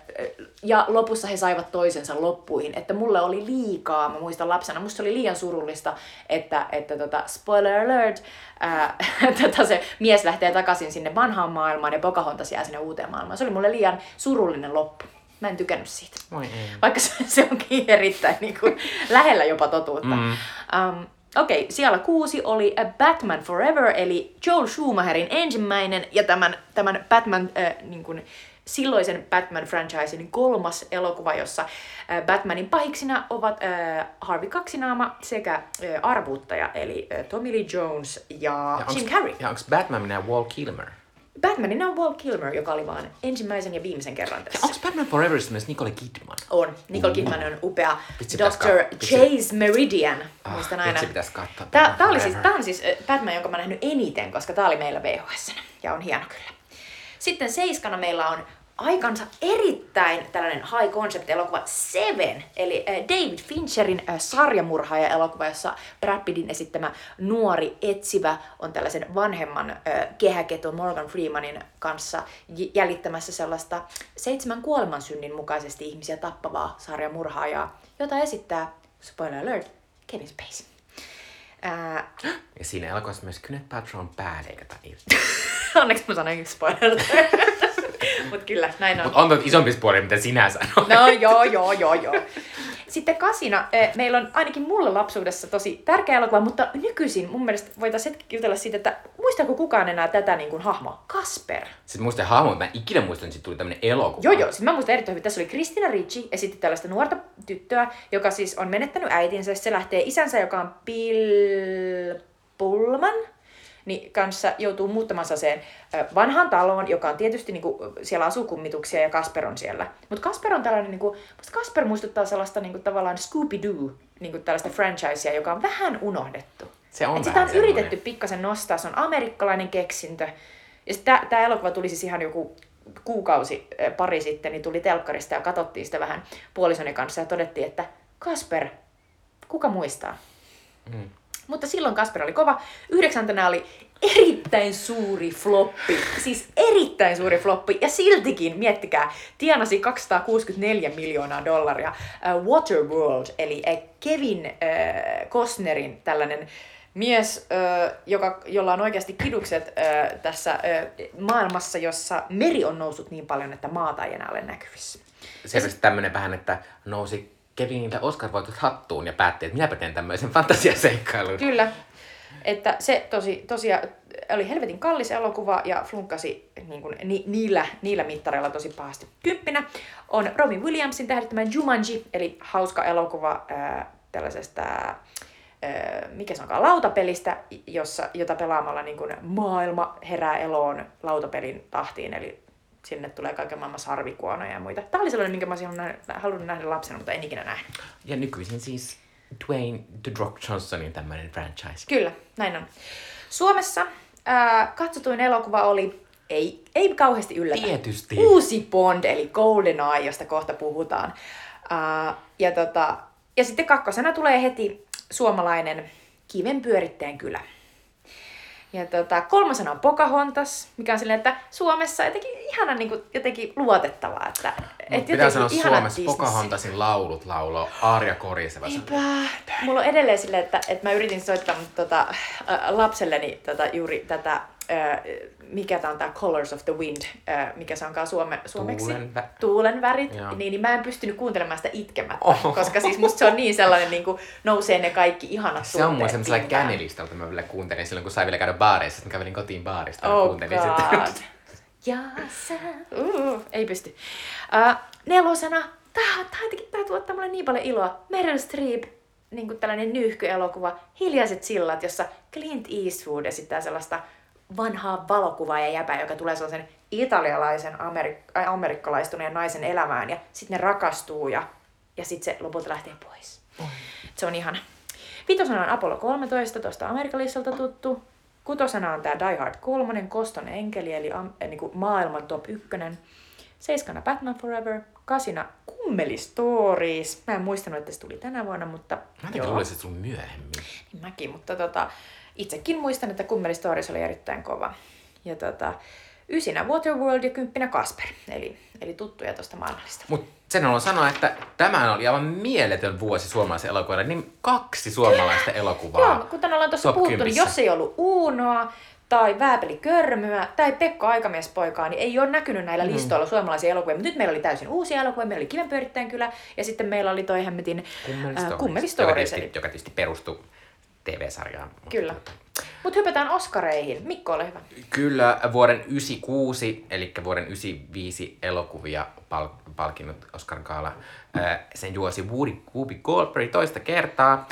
ja lopussa he saivat toisensa loppuihin, että mulle oli liikaa, mä muistan lapsena, musta oli liian surullista, että, että tota, spoiler alert, äh, tota se mies lähtee takaisin sinne vanhaan maailmaan ja Pocahontas jää sinne uuteen maailmaan. Se oli mulle liian surullinen loppu. Mä en tykännyt siitä.
Voi ei.
Vaikka se, se onkin erittäin niin kuin, lähellä jopa totuutta. Mm. Um, Okei, okay, siellä kuusi oli A Batman Forever, eli Joel Schumacherin ensimmäinen ja tämän, tämän Batman, äh, niin kuin, silloisen Batman-franchisein kolmas elokuva, jossa äh, Batmanin pahiksina ovat äh, Harvey Kaksinaama sekä äh, arvuuttaja, eli äh, Tommy Lee Jones ja,
Ja
Jim Carrey.
Ja onko Batman minä Wall Kilmer?
Batmanina on Walt Kilmer, joka oli vaan ensimmäisen ja viimeisen kerran
Ja
tässä.
onko Batman Forever myös Nicole Kidman?
On. Nicole Kidman on upea.
Pitäis
Dr.
vitsi.
Chase Meridian.
Ah,
Muistan aina.
vitsi, pitäis katsoa
Tää, tää, oli siis, tää on siis Batman, jonka mä nähnyt eniten, koska tää oli meillä VHS. Ja on hieno kyllä. Sitten seiskana meillä on aikansa erittäin tällainen high concept elokuva Seven, eli äh, David Fincherin äh, sarjamurhaaja-elokuva, jossa Brad Pittin esittämä nuori etsivä on tällaisen vanhemman äh, kehäketun Morgan Freemanin kanssa jäljittämässä sellaista seitsemän kuolemansynnin mukaisesti ihmisiä tappavaa sarjamurhaajaa, jota esittää, spoiler alert, Kevin Spacey. Ää,
Ja siinä elokuvassa myös Gwyneth Paltrow on bad, eikä tää niin.
onneksi mä sanoin spoiler. Mut kyllä, näin on.
Mutta on tuot isompi spoileri, mitä sinä sanoit.
No joo, joo, joo, joo. Sitten kasina, eh, meillä on ainakin mulle lapsuudessa tosi tärkeä elokuva, mutta nykyisin mun mielestä voitaisiin hetki jutella siitä, että muistaako kukaan enää tätä niin kuin hahmoa? Kasper.
Sitten muista hahmo, mutta mä en ikinä muistan, että tuli tämmönen elokuva.
Joo, joo. Siis mä muistan erittäin hyvin. Tässä oli Kristina Ricci esitti tällaista nuorta tyttöä, joka siis on menettänyt äitinsä. Se lähtee isänsä, joka on Bill Pullman, niin kanssa joutuu muuttamaan sellaiseen ö, vanhaan taloon, joka on tietysti niinku, siellä asuu kummituksia ja Kasper on siellä. Mutta Kasper on tällainen, niinku, musta Kasper muistuttaa sellaista niinku, tavallaan Scooby-Doo, niinku tällaista franchisea, joka on vähän unohdettu.
Se on
Et sitä on yritetty pikkasen nostaa, se on amerikkalainen keksintö. Ja tämä elokuva tuli siis ihan joku kuukausi pari sitten, niin tuli telkkarista ja katsottiin sitä vähän puolisoni kanssa ja todettiin, että Kasper, kuka muistaa?
Mm.
Mutta silloin Kasper oli kova. Yhdeksäntenä oli erittäin suuri floppi. Siis erittäin suuri floppi. Ja siltikin, miettikää, tienasi 264 miljoonaa dollaria. Uh, Waterworld, eli uh, Kevin uh, Costnerin tällainen mies, uh, joka, jolla on oikeasti kidukset uh, tässä uh, maailmassa, jossa meri on noussut niin paljon, että maata ei enää ole näkyvissä.
Selvästi tämmönen vähän, että nousi Keviniltä Oscar-voitot hattuun ja päätti, että minäpä teen tämmöisen fantasiaseikkailun.
Kyllä. Että se tosi, tosiaan oli helvetin kallis elokuva ja flunkkasi niin kuin, ni, niillä, niillä mittareilla tosi pahasti. Kymppinä on Robin Williamsin tähdittämä Jumanji, eli hauska elokuva ää, tällaisesta, ää, mikä se onkaan, lautapelistä, jossa, jota pelaamalla niin kuin, maailma herää eloon lautapelin tahtiin, eli sinne tulee kaiken maailman sarvikuonoja ja muita. Tämä oli sellainen, minkä mä olisin halunnut nähdä- lapsena, mutta en ikinä nähnyt.
Ja nykyisin siis Dwayne The Rock Johnsonin tämmöinen franchise.
Kyllä, näin on. Suomessa ää, katsotuin elokuva oli, ei, ei kauheasti yllätä,
Tietysti.
uusi Bond, eli GoldenEye, josta kohta puhutaan. Ää, ja, tota, ja sitten kakkosena tulee heti suomalainen kivenpyöritteen kylä. Ja tota, kolmasena on Pocahontas, mikä on silleen, että Suomessa jotenkin ihana niin kuin, jotenkin luotettavaa. Että, et
Pitää sanoa Suomessa
Disney.
Pocahontasin laulut laulo Arja Koriseva.
Eipä. Mulla on edelleen silleen, että, että mä yritin soittaa mut tota, äh, lapselleni tota, juuri tätä, äh, mikä tää on tää Colors of the Wind, äh, mikä se onkaan suome, suomeksi?
Tuulen vä-
Tuulen värit.
Joo.
Niin, niin mä en pystynyt kuuntelemaan sitä itkemättä,
Oho.
koska siis musta se on niin sellainen, niin kuin nousee ne kaikki ihanat
Se on mun semmoisella kännelistalta, mä vielä kuuntelin silloin, kun sai vielä käydä baareissa, että mä kävelin kotiin baarista ja
Oh
kuuntelin
god.
sitten.
Ja sä... Uh, ei pysty. Uh, nelosena, tää, tää, tää tuottaa mulle niin paljon iloa. Meryl Streep, niin kuin tällainen nyyhkyelokuva, Hiljaiset sillat, jossa Clint Eastwood esittää sellaista vanhaa valokuvaa ja jäpää, joka tulee sellaisen italialaisen amerik- äh, amerikkalaistuneen naisen elämään ja sitten ne rakastuu ja, ja sitten se lopulta lähtee pois. Se on ihana. Vitosena on Apollo 13, tuosta Amerikalissalta tuttu. Kutosena on tämä Die Hard 3, Koston enkeli, eli am, eh, niinku maailman top 1. Seiskana Batman Forever, kasina Kummeli Stories. Mä en muistanut, että se tuli tänä vuonna, mutta
Mä jotenkin luulisin, että se tuli myöhemmin.
Niin mäkin, mutta tota, itsekin muistan, että Kummeli Stories oli erittäin kova. Ja tota, ysinä Waterworld ja kymppinä Kasper, eli, eli tuttuja tuosta maailmallista.
Mutta sen haluan sanoa, että tämä oli aivan mieletön vuosi suomalaisen elokuvalle. Niin kaksi suomalaista elokuvaa.
Joo, kuten ollaan tuossa puhuttu, niin jos ei ollut Uunoa, tai Vääpeli Körmyä, tai Pekka Aikamiespoikaa, niin ei ole näkynyt näillä listoilla suomalaisia elokuvia. Mutta nyt meillä oli täysin uusia elokuvia, meillä oli Kivenpyörittäjän kylä, ja sitten meillä oli toi hemmetin
Kummeli
ää,
Stories,
Kummeli
joka, tietysti, joka tietysti perustui TV-sarjaan.
kyllä. Mutta hypätään Oscareihin. Mikko, ole hyvä.
Kyllä vuoden 96, eli vuoden 95 elokuvia pal- palkinnut Oscar Gaala. Ää, Sen juosi Woody, Whoopi Goldberg toista kertaa.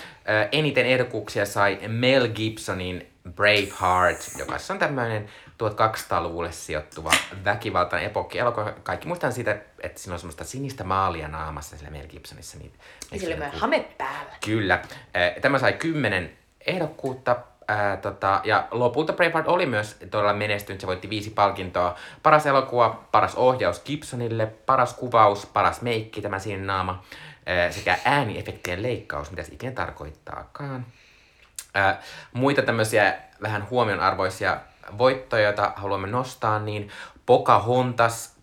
Eniten ehdokkuuksia sai Mel Gibsonin Braveheart, joka on tämmöinen 1200-luvulle sijoittuva väkivaltainen epokki elokuva. Kaikki muistan siitä, että siinä on semmoista sinistä maalia naamassa sillä Mel Gibsonissa. Niin,
Ja sillä oli myös hame päällä.
Kyllä. Tämä sai kymmenen ehdokkuutta. Ää, tota, ja lopulta Braveheart oli myös todella menestynyt. Se voitti viisi palkintoa. Paras elokuva, paras ohjaus Gibsonille, paras kuvaus, paras meikki, tämä siinä naama, ää, sekä ääniefektien leikkaus, mitä se ikinä tarkoittaakaan. Ää, muita tämmöisiä vähän huomionarvoisia voittoja, joita haluamme nostaa, niin Pocahontas,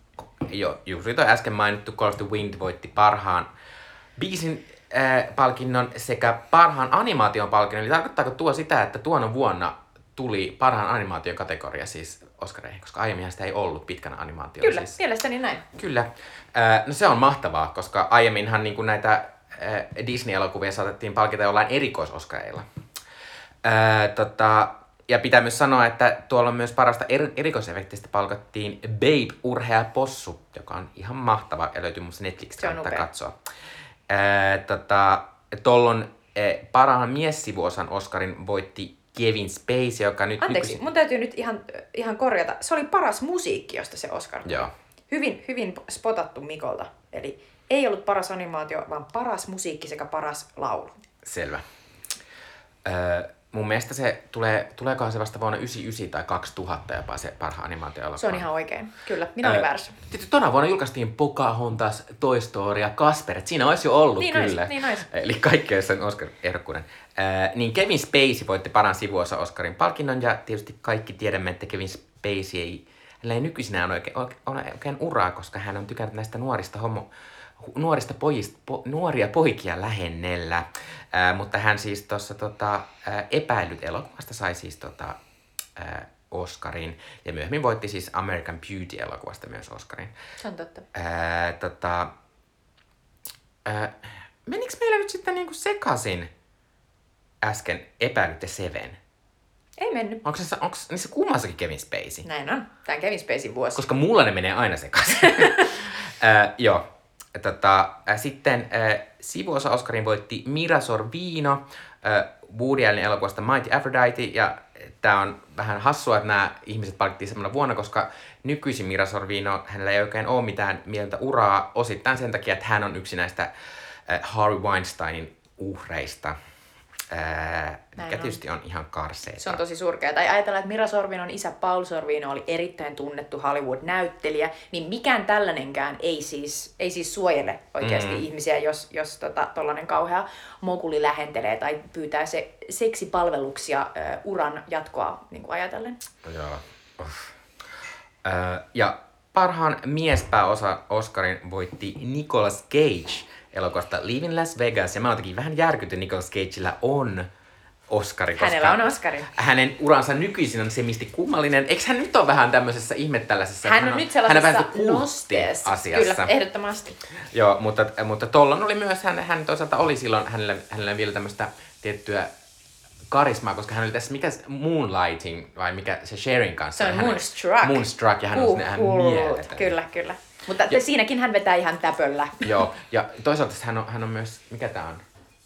jo juuri äsken mainittu Call of the Wind voitti parhaan biisin palkinnon sekä parhaan animaation palkinnon. Eli tarkoittaako tuo sitä, että tuona vuonna tuli parhaan animaation kategoria siis Oscareihin, koska aiemminhan sitä ei ollut pitkänä animaatio.
Kyllä,
Siis.
mielestäni näin.
Kyllä. Äh, no se on mahtavaa, koska aiemminhan niin kuin näitä äh, Disney-elokuvia saatettiin palkita jollain erikoisoskareilla. Tota, ja pitää myös sanoa, että tuolla on myös parasta er- erikoisefektistä palkattiin Babe Urhea Possu, joka on ihan mahtava ja löytyy musta Netflixistä kannattaa
upea.
katsoa. Tota, tuolloin parhaan miessivuosan Oscarin voitti Kevin Spacey, joka nyt
Anteeksi,
nykyisin-
mun täytyy nyt ihan, ihan korjata. Se oli paras musiikki, josta se Oscar.
Joo.
Hyvin, hyvin spotattu Mikolta. Eli ei ollut paras animaatio, vaan paras musiikki sekä paras laulu.
Selvä. Öö, mun mielestä se tulee, tuleekohan se vasta vuonna 99 tai 2000 jopa se parhaan animaatio
Se on ihan oikein. Kyllä, minä olin väärässä.
Tietysti tona vuonna julkaistiin Pocahontas, Toy Story ja Casper, et siinä olisi jo ollut
Niin
kyllä.
ois, niin ois.
Eli kaikkea sen Oscar-ehdokkuuden. Öö, niin Kevin Spacey voitti paran sivuosa Oscarin palkinnon ja tietysti kaikki tiedämme, että Kevin Spacey ei, hänellä ei nykyisinä ole oikein, ole oikein uraa, koska hän on tykännyt näistä nuorista homo, nuorista pojista, po, nuoria poikia lähennellä. Ää, mutta hän siis tuossa tota, ää, epäillyt elokuvasta sai siis tota, ää, Oscarin. Ja myöhemmin voitti siis American Beauty-elokuvasta myös Oscarin.
Se on totta.
Ää, tota, ää, menikö meillä nyt sitten niinku sekaisin äsken epäilyt ja Seven?
Ei mennyt.
Onko se, onko niissä kummassakin Kevin Spacey?
Näin on. Tämä on Kevin Spacey vuosi.
Koska mulla ne menee aina sekaisin. äh, joo. Tota, sitten äh, sivuosa Oscarin voitti Mira Sorvino äh, Woody Allenin elokuvasta Mighty Aphrodite. Ja tämä on vähän hassua, että nämä ihmiset palkittiin samana vuonna, koska nykyisin Mira Sorvino, hänellä ei oikein ole mitään mieltä uraa osittain sen takia, että hän on yksi näistä äh, Harvey Weinsteinin uhreista. Äh, mikä
on.
tietysti on ihan karseeta.
Se on tosi surkea. Tai ajatellaan, että Mira Sorvinon isä Paul Sorvino oli erittäin tunnettu Hollywood-näyttelijä, niin mikään tällainenkään ei siis, ei siis suojele oikeasti mm. ihmisiä, jos, jos tota, tollainen kauhea moguli lähentelee tai pyytää se seksipalveluksia ö, uran jatkoa niin kuin ajatellen.
Joo. Uff. Öö, ja parhaan miespääosa Oscarin voitti Nicolas Cage elokuvasta Leaving Las Vegas. Ja mä jotenkin vähän järkytyn Nicolas Cageillä on Oscari, koska
Hänellä on Oscari.
hänen uransa nykyisin on semisti kummallinen. Eikö hän nyt ole vähän tämmöisessä ihme tällaisessa?
Hän
että
on nyt
hän on
sellaisessa
vähän
nosteessa.
kultti-asiassa.
Kyllä, ehdottomasti.
Joo, mutta, mutta tollon oli myös, hän, hän toisaalta oli silloin, hänellä, hänellä vielä tämmöistä tiettyä karismaa, koska hän oli tässä, mikä Moonlighting, vai mikä se Sharing kanssa.
Se on
hän-
Moonstruck.
Moonstruck, ja hän on sinne ihan
Huhhuh.
mieletön.
Kyllä, kyllä. Mutta ja. siinäkin hän vetää ihan täpöllä.
Joo, ja toisaalta hän on, hän on myös, mikä tää on?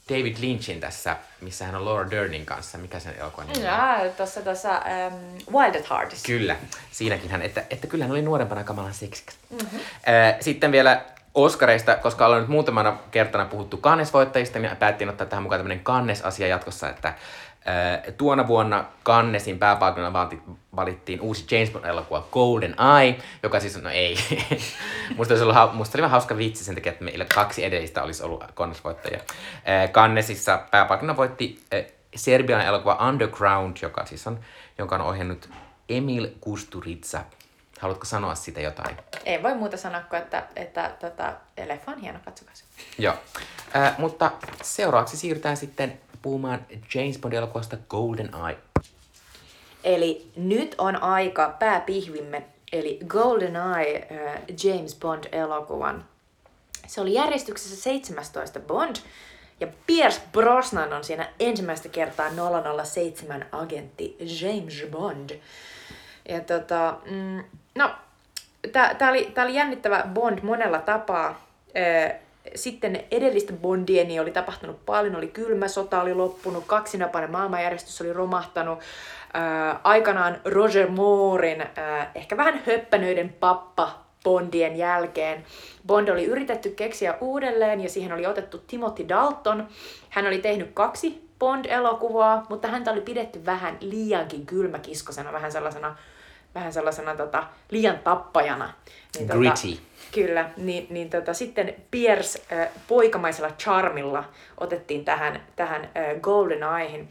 David Lynchin tässä, missä hän on Laura Dernin kanssa. Mikä sen elokuvan nimi on?
Tuossa tuossa um, Wild at Heartissa.
Kyllä, siinäkin hän, että, että kyllä hän oli nuorempana kamalan seksikäs. Mm-hmm. Sitten vielä Oscareista, koska ollaan nyt muutamana kertana puhuttu kannesvoittajista, niin päättiin ottaa tähän mukaan tämmöinen kannesasia jatkossa, että tuona vuonna Cannesin pääpaikalla valittiin uusi James Bond-elokuva Golden Eye, joka siis, no ei, musta, olisi ollut, musta oli vähän hauska vitsi sen takia, että meillä kaksi edellistä olisi ollut Cannes-voittajia. Cannesissa pääpaikalla voitti Serbian elokuva Underground, joka siis on, jonka on ohjannut Emil Kusturitsa. Haluatko sanoa siitä jotain?
Ei voi muuta sanoa kuin, että, että tota, leffa on hieno, katsokaa se.
Joo, äh, mutta seuraavaksi siirrytään sitten puhumaan James Bond-elokuvasta Golden Eye.
Eli nyt on aika pääpihvimme, eli Golden Eye äh, James Bond-elokuvan. Se oli järjestyksessä 17 Bond, ja Pierce Brosnan on siinä ensimmäistä kertaa 007 agentti James Bond. Ja tota, mm, no, tää, oli, tää oli jännittävä Bond monella tapaa. Sitten edellistä Bondia niin oli tapahtunut paljon, oli kylmä sota, oli loppunut, kaksinapainen maailmanjärjestys oli romahtanut. Ää, aikanaan Roger Moorin, ää, ehkä vähän höppänöiden pappa Bondien jälkeen. Bond oli yritetty keksiä uudelleen ja siihen oli otettu Timothy Dalton. Hän oli tehnyt kaksi Bond-elokuvaa, mutta häntä oli pidetty vähän liiankin kylmäkiskosena, vähän sellaisena, vähän sellaisena tota, liian tappajana.
Niin, tota, Gritty.
Tota, kyllä, niin, niin tota, sitten Pierce äh, poikamaisella charmilla otettiin tähän, tähän äh, Golden Eyehin.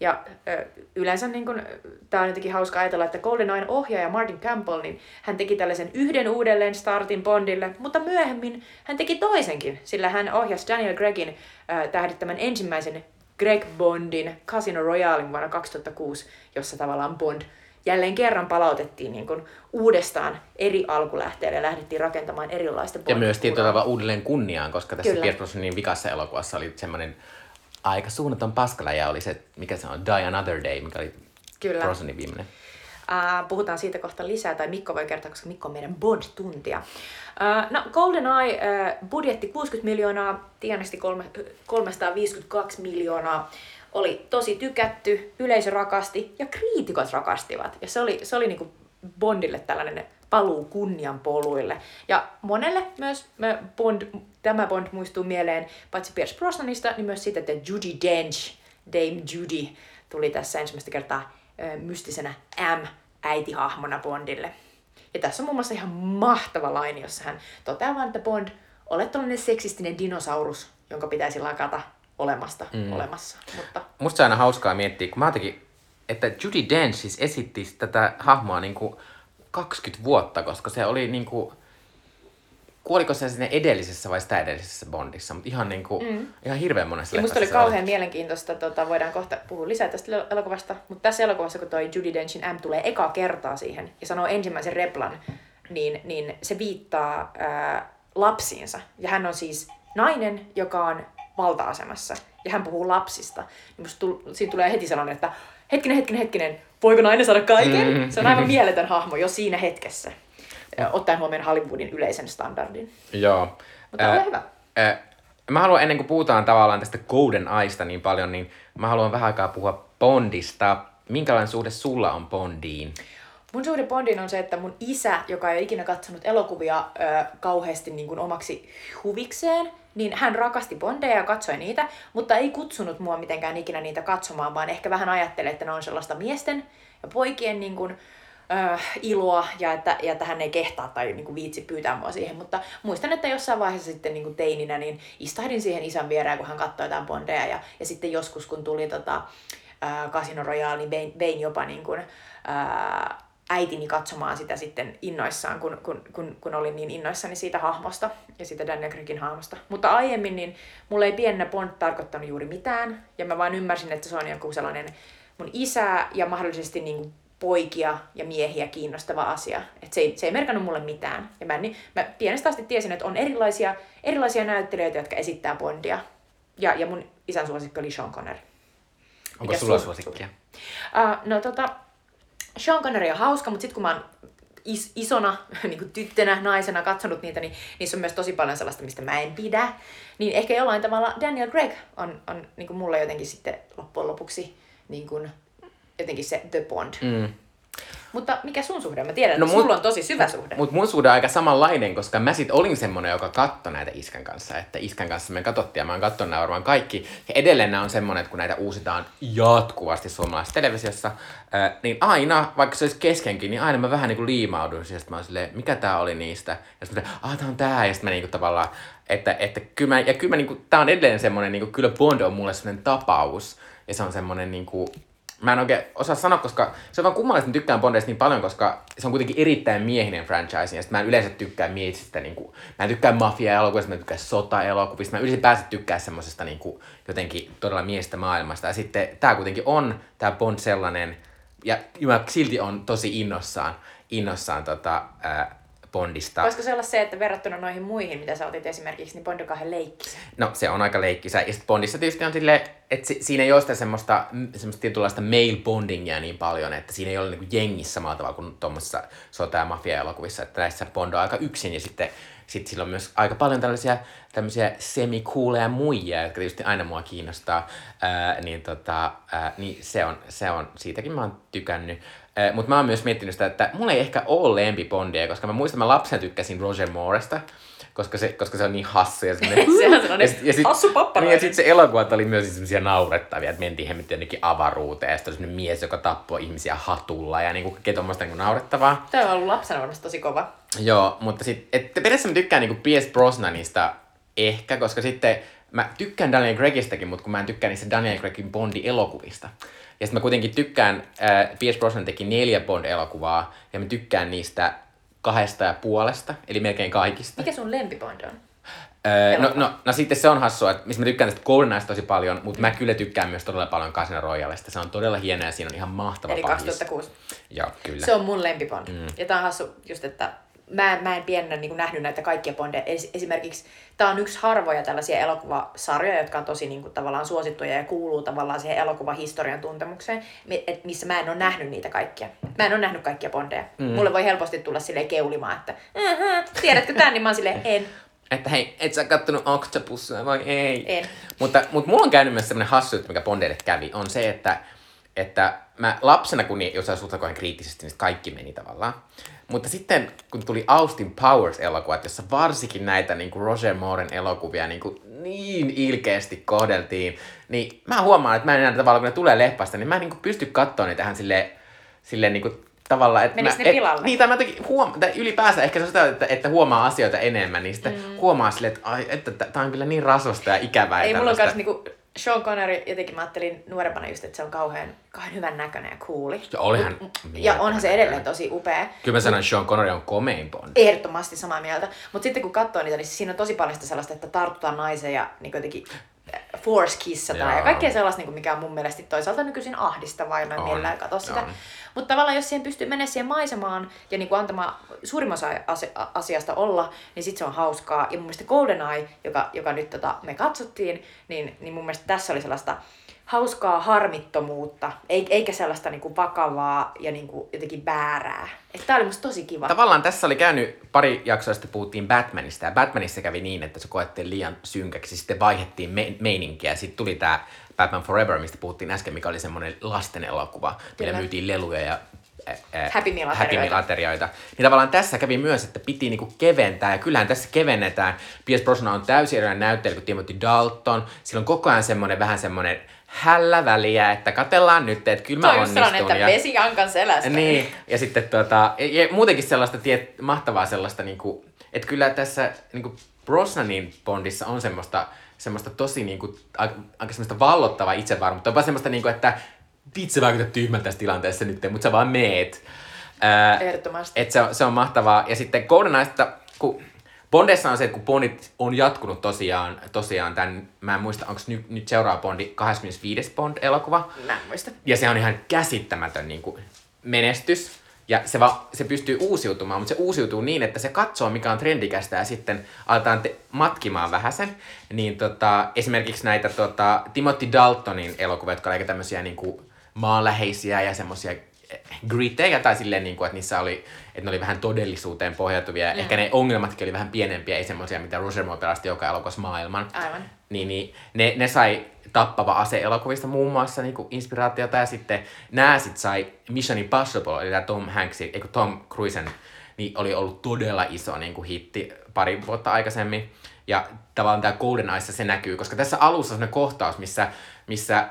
Ja ö, yleensä niin kun, tää on jotenkin hauska ajatella, että GoldenEyen ohjaaja Martin Campbell, niin hän teki tällaisen yhden uudelleen startin Bondille, mutta myöhemmin hän teki toisenkin, sillä hän ohjasi Daniel Gregin ö, tähdittämän ensimmäisen Greg Bondin Casino Royalein vuonna 2006, jossa tavallaan Bond jälleen kerran palautettiin niin kuin uudestaan eri alkulähteille ja lähdettiin rakentamaan erilaista
Ja myös tietyllä tavalla uudelleen kunniaan, koska tässä Pierce Brosnanin vikassa elokuvassa oli semmoinen aika suunnaton paskaläjä oli se, mikä se on, Die Another Day, mikä oli Kyllä. Brosnanin viimeinen.
Uh, puhutaan siitä kohta lisää, tai Mikko voi kertoa, koska Mikko on meidän Bond-tuntija. Uh, no, GoldenEye, uh, budjetti 60 miljoonaa, tienesti 352 miljoonaa, oli tosi tykätty, yleisö rakasti ja kriitikot rakastivat. Ja se oli, se oli niinku Bondille tällainen paluu kunnian poluille. Ja monelle myös Bond, tämä Bond muistuu mieleen paitsi Pierce Brosnanista, niin myös siitä, että Judy Dench, Dame Judy, tuli tässä ensimmäistä kertaa mystisenä M-äitihahmona Bondille. Ja tässä on muun muassa ihan mahtava laini, jossa hän toteaa vaan, että Bond, olet tällainen seksistinen dinosaurus, jonka pitäisi lakata olemasta mm. olemassa. Mutta...
Musta se on aina hauskaa miettiä, kun mä jotenkin, että Judy Dench siis esitti tätä hahmoa niin kuin 20 vuotta, koska se oli niinku, kuoliko se sinne edellisessä vai sitä edellisessä Bondissa, mutta ihan, niinku, mm. ihan hirveän monessa
ja Musta oli kauhean oli. mielenkiintoista, tota, voidaan kohta puhua lisää tästä elokuvasta, mutta tässä elokuvassa, kun toi Judy Denchin M tulee ekaa kertaa siihen ja sanoo ensimmäisen replan, niin, niin se viittaa ää, lapsiinsa. Ja hän on siis nainen, joka on valta-asemassa ja hän puhuu lapsista. Niin tull, siinä tulee heti sellainen, että hetkinen, hetkinen, hetkinen, voiko nainen saada kaiken? Mm. Se on aivan mieletön hahmo jo siinä hetkessä, ottaen huomioon Hollywoodin yleisen standardin.
Joo.
Mutta äh, hyvä.
Äh, mä haluan, ennen kuin puhutaan tavallaan tästä Golden Aista niin paljon, niin mä haluan vähän aikaa puhua Bondista. Minkälainen suhde sulla on Bondiin?
Mun suhde Bondiin on se, että mun isä, joka ei ole ikinä katsonut elokuvia ö, kauheasti niin kuin omaksi huvikseen, niin hän rakasti Bondeja ja katsoi niitä, mutta ei kutsunut mua mitenkään ikinä niitä katsomaan, vaan ehkä vähän ajattelee, että ne on sellaista miesten ja poikien niin kuin, äh, iloa ja että, ja että hän ei kehtaa tai niin kuin viitsi pyytää mua siihen. Mutta muistan, että jossain vaiheessa sitten niin kuin teininä niin istahdin siihen isän viereen, kun hän katsoi jotain Bondeja ja, ja sitten joskus kun tuli tota, äh, Casino Royale, niin vein, vein jopa niin kuin, äh, äitini katsomaan sitä sitten innoissaan, kun, kun, kun, kun olin niin innoissani siitä hahmosta ja siitä Daniel Craigin hahmosta. Mutta aiemmin niin mulle ei pienenä Bond tarkoittanut juuri mitään, ja mä vaan ymmärsin, että se on joku sellainen mun isä ja mahdollisesti niin poikia ja miehiä kiinnostava asia. Et se, ei, se ei merkannut mulle mitään. Ja mä, niin, mä pienestä asti tiesin, että on erilaisia, erilaisia näyttelijöitä, jotka esittää Bondia. Ja, ja mun isän suosikki oli Sean Connery.
Onko Mikä sulla suosikkia?
Uh, no tota, Sean Connery on hauska, mutta sitten kun mä oon is, isona niin kuin tyttönä, naisena katsonut niitä, niin niissä on myös tosi paljon sellaista, mistä mä en pidä. Niin ehkä jollain tavalla Daniel Craig on, on niin kuin mulle jotenkin sitten loppujen lopuksi niin kuin, jotenkin se The Bond.
Mm.
Mutta mikä sun suhde? Mä tiedän,
No
että
mun-
sulla on tosi syvä suhde.
Mutta mun suhde on aika samanlainen, koska mä sit olin semmonen, joka katsoi näitä iskän kanssa. Että iskän kanssa me katsottiin ja mä oon katsonut nämä varmaan kaikki. Ja edelleen nämä on semmonen, että kun näitä uusitaan jatkuvasti suomalaisessa televisiossa, ää, niin aina, vaikka se olisi keskenkin, niin aina mä vähän niinku liimaudun. Ja mä oon silleen, mikä tää oli niistä? Ja sitten mä ah tää on tää. Ja sitten mä niinku tavallaan, että, että kyllä mä, ja kyllä mä niinku, tää on edelleen semmonen, niinku, kyllä Bond on mulle semmonen tapaus. Ja se on semmonen niinku, Mä en oikein osaa sanoa, koska se on vaan kummallista, että tykkään Bondeista niin paljon, koska se on kuitenkin erittäin miehinen franchise, ja mä en yleensä tykkää miehistä, niin kuin, mä en tykkää mafia-elokuvista, mä en tykkää sota-elokuvista, mä ylipäänsä tykkää semmosesta niin kuin, jotenkin todella miestä maailmasta, ja sitten tää kuitenkin on, tää Bond sellainen, ja mä silti on tosi innossaan, innossaan tota, ää, Bondista.
Voisiko se olla se, että verrattuna noihin muihin, mitä sä otit esimerkiksi, niin Bond on kahden leikkis?
No se on aika leikkisä. Ja sitten Bondissa tietysti on silleen, että si- siinä ei ole sitä semmoista, mm, semmoista tietynlaista male bondingia niin paljon, että siinä ei ole niinku jengissä samalla tavalla kuin tuommoisissa sota- ja mafia-elokuvissa, että näissä Bond on aika yksin ja sitten sit sillä on myös aika paljon tällaisia tämmöisiä semikuuleja muijia, jotka tietysti aina mua kiinnostaa, ää, niin, tota, ää, niin se, on, se on, siitäkin mä oon tykännyt. Mutta mä oon myös miettinyt sitä, että mulla ei ehkä ole lempipondia, koska mä muistan, mä lapsena tykkäsin Roger Mooresta, koska se, koska se on niin hassu ja.
Se on sellainen hassu papparainen.
Niin, ja sitten se elokuvat oli myös semmoisia naurettavia, että mentiin hemmetti jonnekin avaruuteen, ja sitten oli semmoinen mies, joka tappoi ihmisiä hatulla, ja niinku kaikkea tuommoista niinku naurettavaa.
Tämä on ollut lapsena varmasti tosi kova.
Joo, mutta sitten, että periaatteessa mä tykkään niinku P.S. Brosnanista ehkä, koska sitten mä tykkään Daniel Craigistakin, mutta kun mä en tykkää niistä Daniel Craigin Bondi-elokuvista. Ja sitten mä kuitenkin tykkään, äh, P.S. Brosnan teki neljä Bond-elokuvaa, ja mä tykkään niistä kahdesta ja puolesta, eli melkein kaikista.
Mikä sun lempibond on?
Öö, no, no, no, sitten se on hassua, että missä mä tykkään tästä GoldenEyesta tosi paljon, mutta mä kyllä tykkään myös todella paljon Casino Royalesta. Se on todella hieno ja siinä on ihan mahtava
Eli
pahis.
2006.
Joo, kyllä.
Se on mun lempibond. Mm. Ja tää on hassu just, että mä, mä en pienenä niin nähnyt näitä kaikkia bondeja. Es, esimerkiksi tää on yksi harvoja tällaisia elokuvasarjoja, jotka on tosi niin kuin, tavallaan suosittuja ja kuuluu tavallaan siihen elokuvahistorian tuntemukseen, et missä mä en ole nähnyt niitä kaikkia. Mä en ole nähnyt kaikkia bondeja. Mm. Mulle voi helposti tulla silleen keulimaan, että "Ähä, tiedätkö tän, niin mä oon silleen, en.
Että hei, et sä kattonut Octopusia vai ei?
En.
Mutta, mutta mulla on käynyt myös sellainen hassu mikä Bondeille kävi, on se, että, että mä lapsena, kun niin, jos suhtautuin kriittisesti, niin kaikki meni tavallaan. Mutta sitten, kun tuli Austin Powers-elokuvat, jossa varsinkin näitä niin kuin Roger Mooren elokuvia niin, kuin niin ilkeästi kohdeltiin, niin mä huomaan, että mä en enää tavallaan, kun ne tulee leffasta, niin mä en niin kuin pysty katsoa niitä ihan silleen, silleen niin kuin tavallaan, että
Menis
mä,
ne
et? Niin, tai mä jotenkin tai ylipäänsä ehkä se on sitä, että, että huomaa asioita enemmän, niin sitten mm. huomaa silleen, että, ai, että tämä on kyllä niin rasosta ja ikävää.
Ei, mulla on
tällaista.
kans niinku Sean Connery, jotenkin mä ajattelin nuorempana just, että se on kauhean, kauhean hyvän näköinen ja cooli.
Ja olihan
Ja onhan se edelleen tosi upea.
Kyllä mä sanon, että Sean Connery on komein Bond.
Ehdottomasti samaa mieltä. Mutta sitten kun katsoo niitä, niin siinä on tosi paljon sitä sellaista, että tartutaan naisen ja niin jotenkin force kissataan
Joo.
ja kaikkea sellaista, niin kuin mikä on mun mielestä toisaalta nykyisin ahdistavaa ja mä en mielellään katso sitä. Mutta tavallaan jos siihen pystyy menemään siihen maisemaan ja niin kuin antamaan suurimman osa asiasta olla, niin sit se on hauskaa. Ja mun mielestä GoldenEye, joka, joka nyt tota, me katsottiin, niin, niin mun mielestä tässä oli sellaista hauskaa harmittomuutta, ei- eikä sellaista niinku vakavaa ja niinku jotenkin väärää. Tää oli musta tosi kiva.
Tavallaan tässä oli käynyt pari jaksoa sitten puhuttiin Batmanista ja Batmanissa kävi niin, että se koettiin liian synkäksi. Sitten vaihdettiin me- meininkiä sitten tuli tämä Batman Forever, mistä puhuttiin äsken, mikä oli semmoinen lasten elokuva, millä myytiin leluja ja.
Happy Meal-aterioita.
Niin tavallaan tässä kävi myös, että piti niinku keventää, ja kyllähän tässä kevennetään. Pierce Brosnan on täysin erilainen näyttelijä kuin Timothy Dalton. Sillä on koko ajan semmoinen vähän semmoinen hällä väliä, että katellaan nyt, että kyllä mä
sellainen,
onnistun.
että
ja-
vesi ankan selästä.
niin, ja sitten tota, ja, muutenkin sellaista tiet, mahtavaa sellaista, niinku, että kyllä tässä niinku Brosnanin Bondissa on semmoista, semmoista tosi niinku, aika, aika semmoista vallottavaa itsevarmuutta, jopa semmoista, niinku, että vitsi vaikutat tyhmän tässä tilanteessa nyt, mutta sä vaan meet. Ää,
Ehdottomasti.
et se, on, se on mahtavaa. Ja sitten GoldenEyesta, kun Bondessa on se, että kun Bondit on jatkunut tosiaan, tosiaan tämän, mä en muista, onko nyt, nyt seuraava Bondi 25. Bond-elokuva,
Mä en muista.
ja se on ihan käsittämätön niin kuin, menestys. Ja se, va, se pystyy uusiutumaan, mutta se uusiutuu niin, että se katsoo, mikä on trendikästä, ja sitten aletaan te- matkimaan vähän sen. Niin tota, esimerkiksi näitä tota, Timothy Daltonin elokuvia, jotka oli aika tämmöisiä niin kuin, maanläheisiä ja semmoisia grittejä, tai silleen, niin kuin, että niissä oli, että ne oli vähän todellisuuteen pohjautuvia. Mm. Ehkä ne ongelmatkin oli vähän pienempiä, ei semmoisia, mitä Roger Moore pelasti joka elokuvassa maailman
Aivan.
niin, niin ne, ne sai tappava ase-elokuvista muun muassa niin kuin inspiraatiota. Ja sitten nämä sit sai Mission Impossible, eli Tom Hanks, eikö Tom Cruisen, niin oli ollut todella iso niin kuin hitti pari vuotta aikaisemmin. Ja tavallaan tämä Golden Eyes se näkyy, koska tässä alussa on kohtaus, missä, missä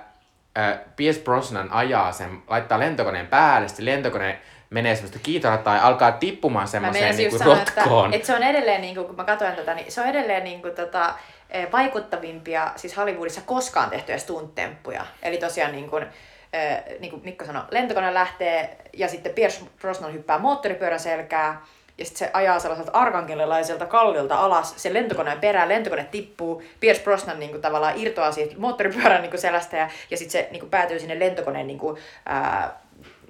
äh, Pierce Brosnan ajaa sen, laittaa lentokoneen päälle, sitten lentokone menee semmoista kiitorataa ja alkaa tippumaan semmoiseen niin kuin
sanoa, että,
rotkoon.
että se on edelleen, niin kuin, kun mä katsoin tätä, niin se on edelleen niin kuin, tota, eh, vaikuttavimpia siis Hollywoodissa koskaan tehtyjä stunt-temppuja. Eli tosiaan niin kuin, eh, niin kuin Mikko sanoi, lentokone lähtee ja sitten Pierce Brosnan hyppää moottoripyörän selkää ja sitten se ajaa sellaiselta arkankelilaiselta kalliolta alas sen lentokoneen perään, lentokone tippuu, Pierce Brosnan niin kuin, tavallaan irtoaa siitä moottoripyörän niin kuin, selästä ja, ja sitten se niin kuin, päätyy sinne lentokoneen niin kuin, ää,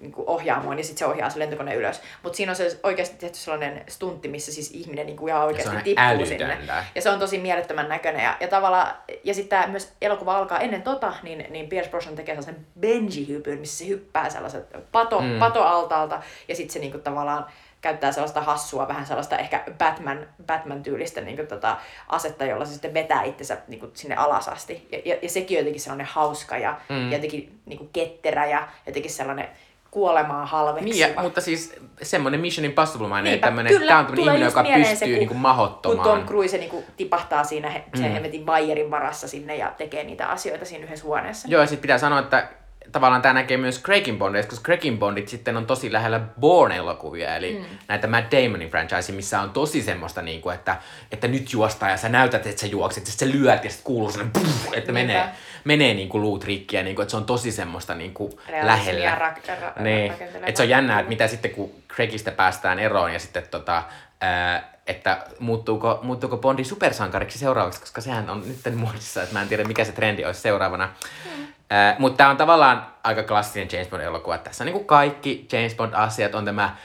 niin kuin ohjaamoon ja sitten se ohjaa se lentokone ylös. Mutta siinä on se oikeasti tehty sellainen stuntti, missä siis ihminen niin kuin ihan oikeasti
on
tippuu
älytöntä.
sinne. Ja se on tosi mielettömän näköinen. Ja, ja tavallaan, ja sitten myös elokuva alkaa ennen tota, niin, niin Pierce Brosnan tekee sellaisen benji-hypyn, missä se hyppää sellaiset pato, mm. patoaltaalta ja sitten se niin kuin tavallaan käyttää sellaista hassua, vähän sellaista ehkä Batman, Batman-tyylistä niin kuin tota asetta, jolla se sitten vetää itsensä niin kuin sinne alas asti. Ja, ja, ja sekin on jotenkin sellainen hauska ja, mm. ja jotenkin niin kuin ketterä ja jotenkin sellainen kuolemaa halveksiva.
Niin, ja, mutta siis semmoinen Mission Impossible-mainen, että tämmöinen ihminen, joka pystyy
se, kun-
niinku
kun
mahottomaan.
Tom Cruise niin kuin tipahtaa siinä he, sen mm. hemmetin Bayerin varassa sinne ja tekee niitä asioita siinä yhdessä huoneessa.
Joo, ja sitten pitää sanoa, että tavallaan tämä näkee myös Craigin Bondeissa, koska Craigin Bondit sitten on tosi lähellä Bourne-elokuvia, eli mm. näitä Matt Damonin franchise, missä on tosi semmoista, niin kuin, että, että nyt juostaan ja sä näytät, että sä juokset, ja sitten sä lyöt ja sitten kuuluu sellainen, puff, että
Niinpä.
menee, menee niin kuin luut rikki, ja niin kuin, että se on tosi semmoista niin kuin
Realismia
lähellä.
ra-
niin. että se on jännää, että mitä sitten kun Craigista päästään eroon ja sitten tota, ää, että muuttuuko, muuttuuko Bondi supersankariksi seuraavaksi, koska sehän on nyt muodissa, että mä en tiedä mikä se trendi olisi seuraavana. Mm. Äh, mutta tämä on tavallaan aika klassinen James Bond-elokuva. Tässä on niinku kaikki James Bond-asiat. On tämä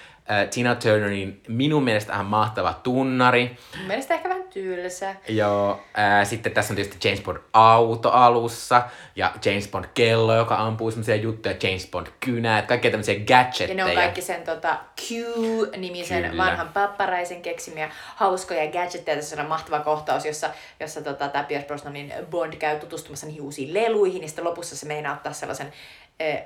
Tina Turnerin minun mielestä ihan mahtava tunnari.
Mun mielestä ehkä vähän tylsä.
Joo, äh, sitten tässä on tietysti James Bond auto alussa ja James Bond kello, joka ampuu semmoisia juttuja, James Bond kynät, kaikkea tämmöisiä
Ja
gadgetteja.
ne on kaikki sen tota, Q-nimisen
Kyllä.
vanhan papparaisen keksimiä hauskoja gadgetteja. Tässä on mahtava kohtaus, jossa, jossa tota, tämä Pierce Brosnanin Bond käy tutustumassa niihin uusiin leluihin, ja sitten lopussa se meinaa ottaa sellaisen äh,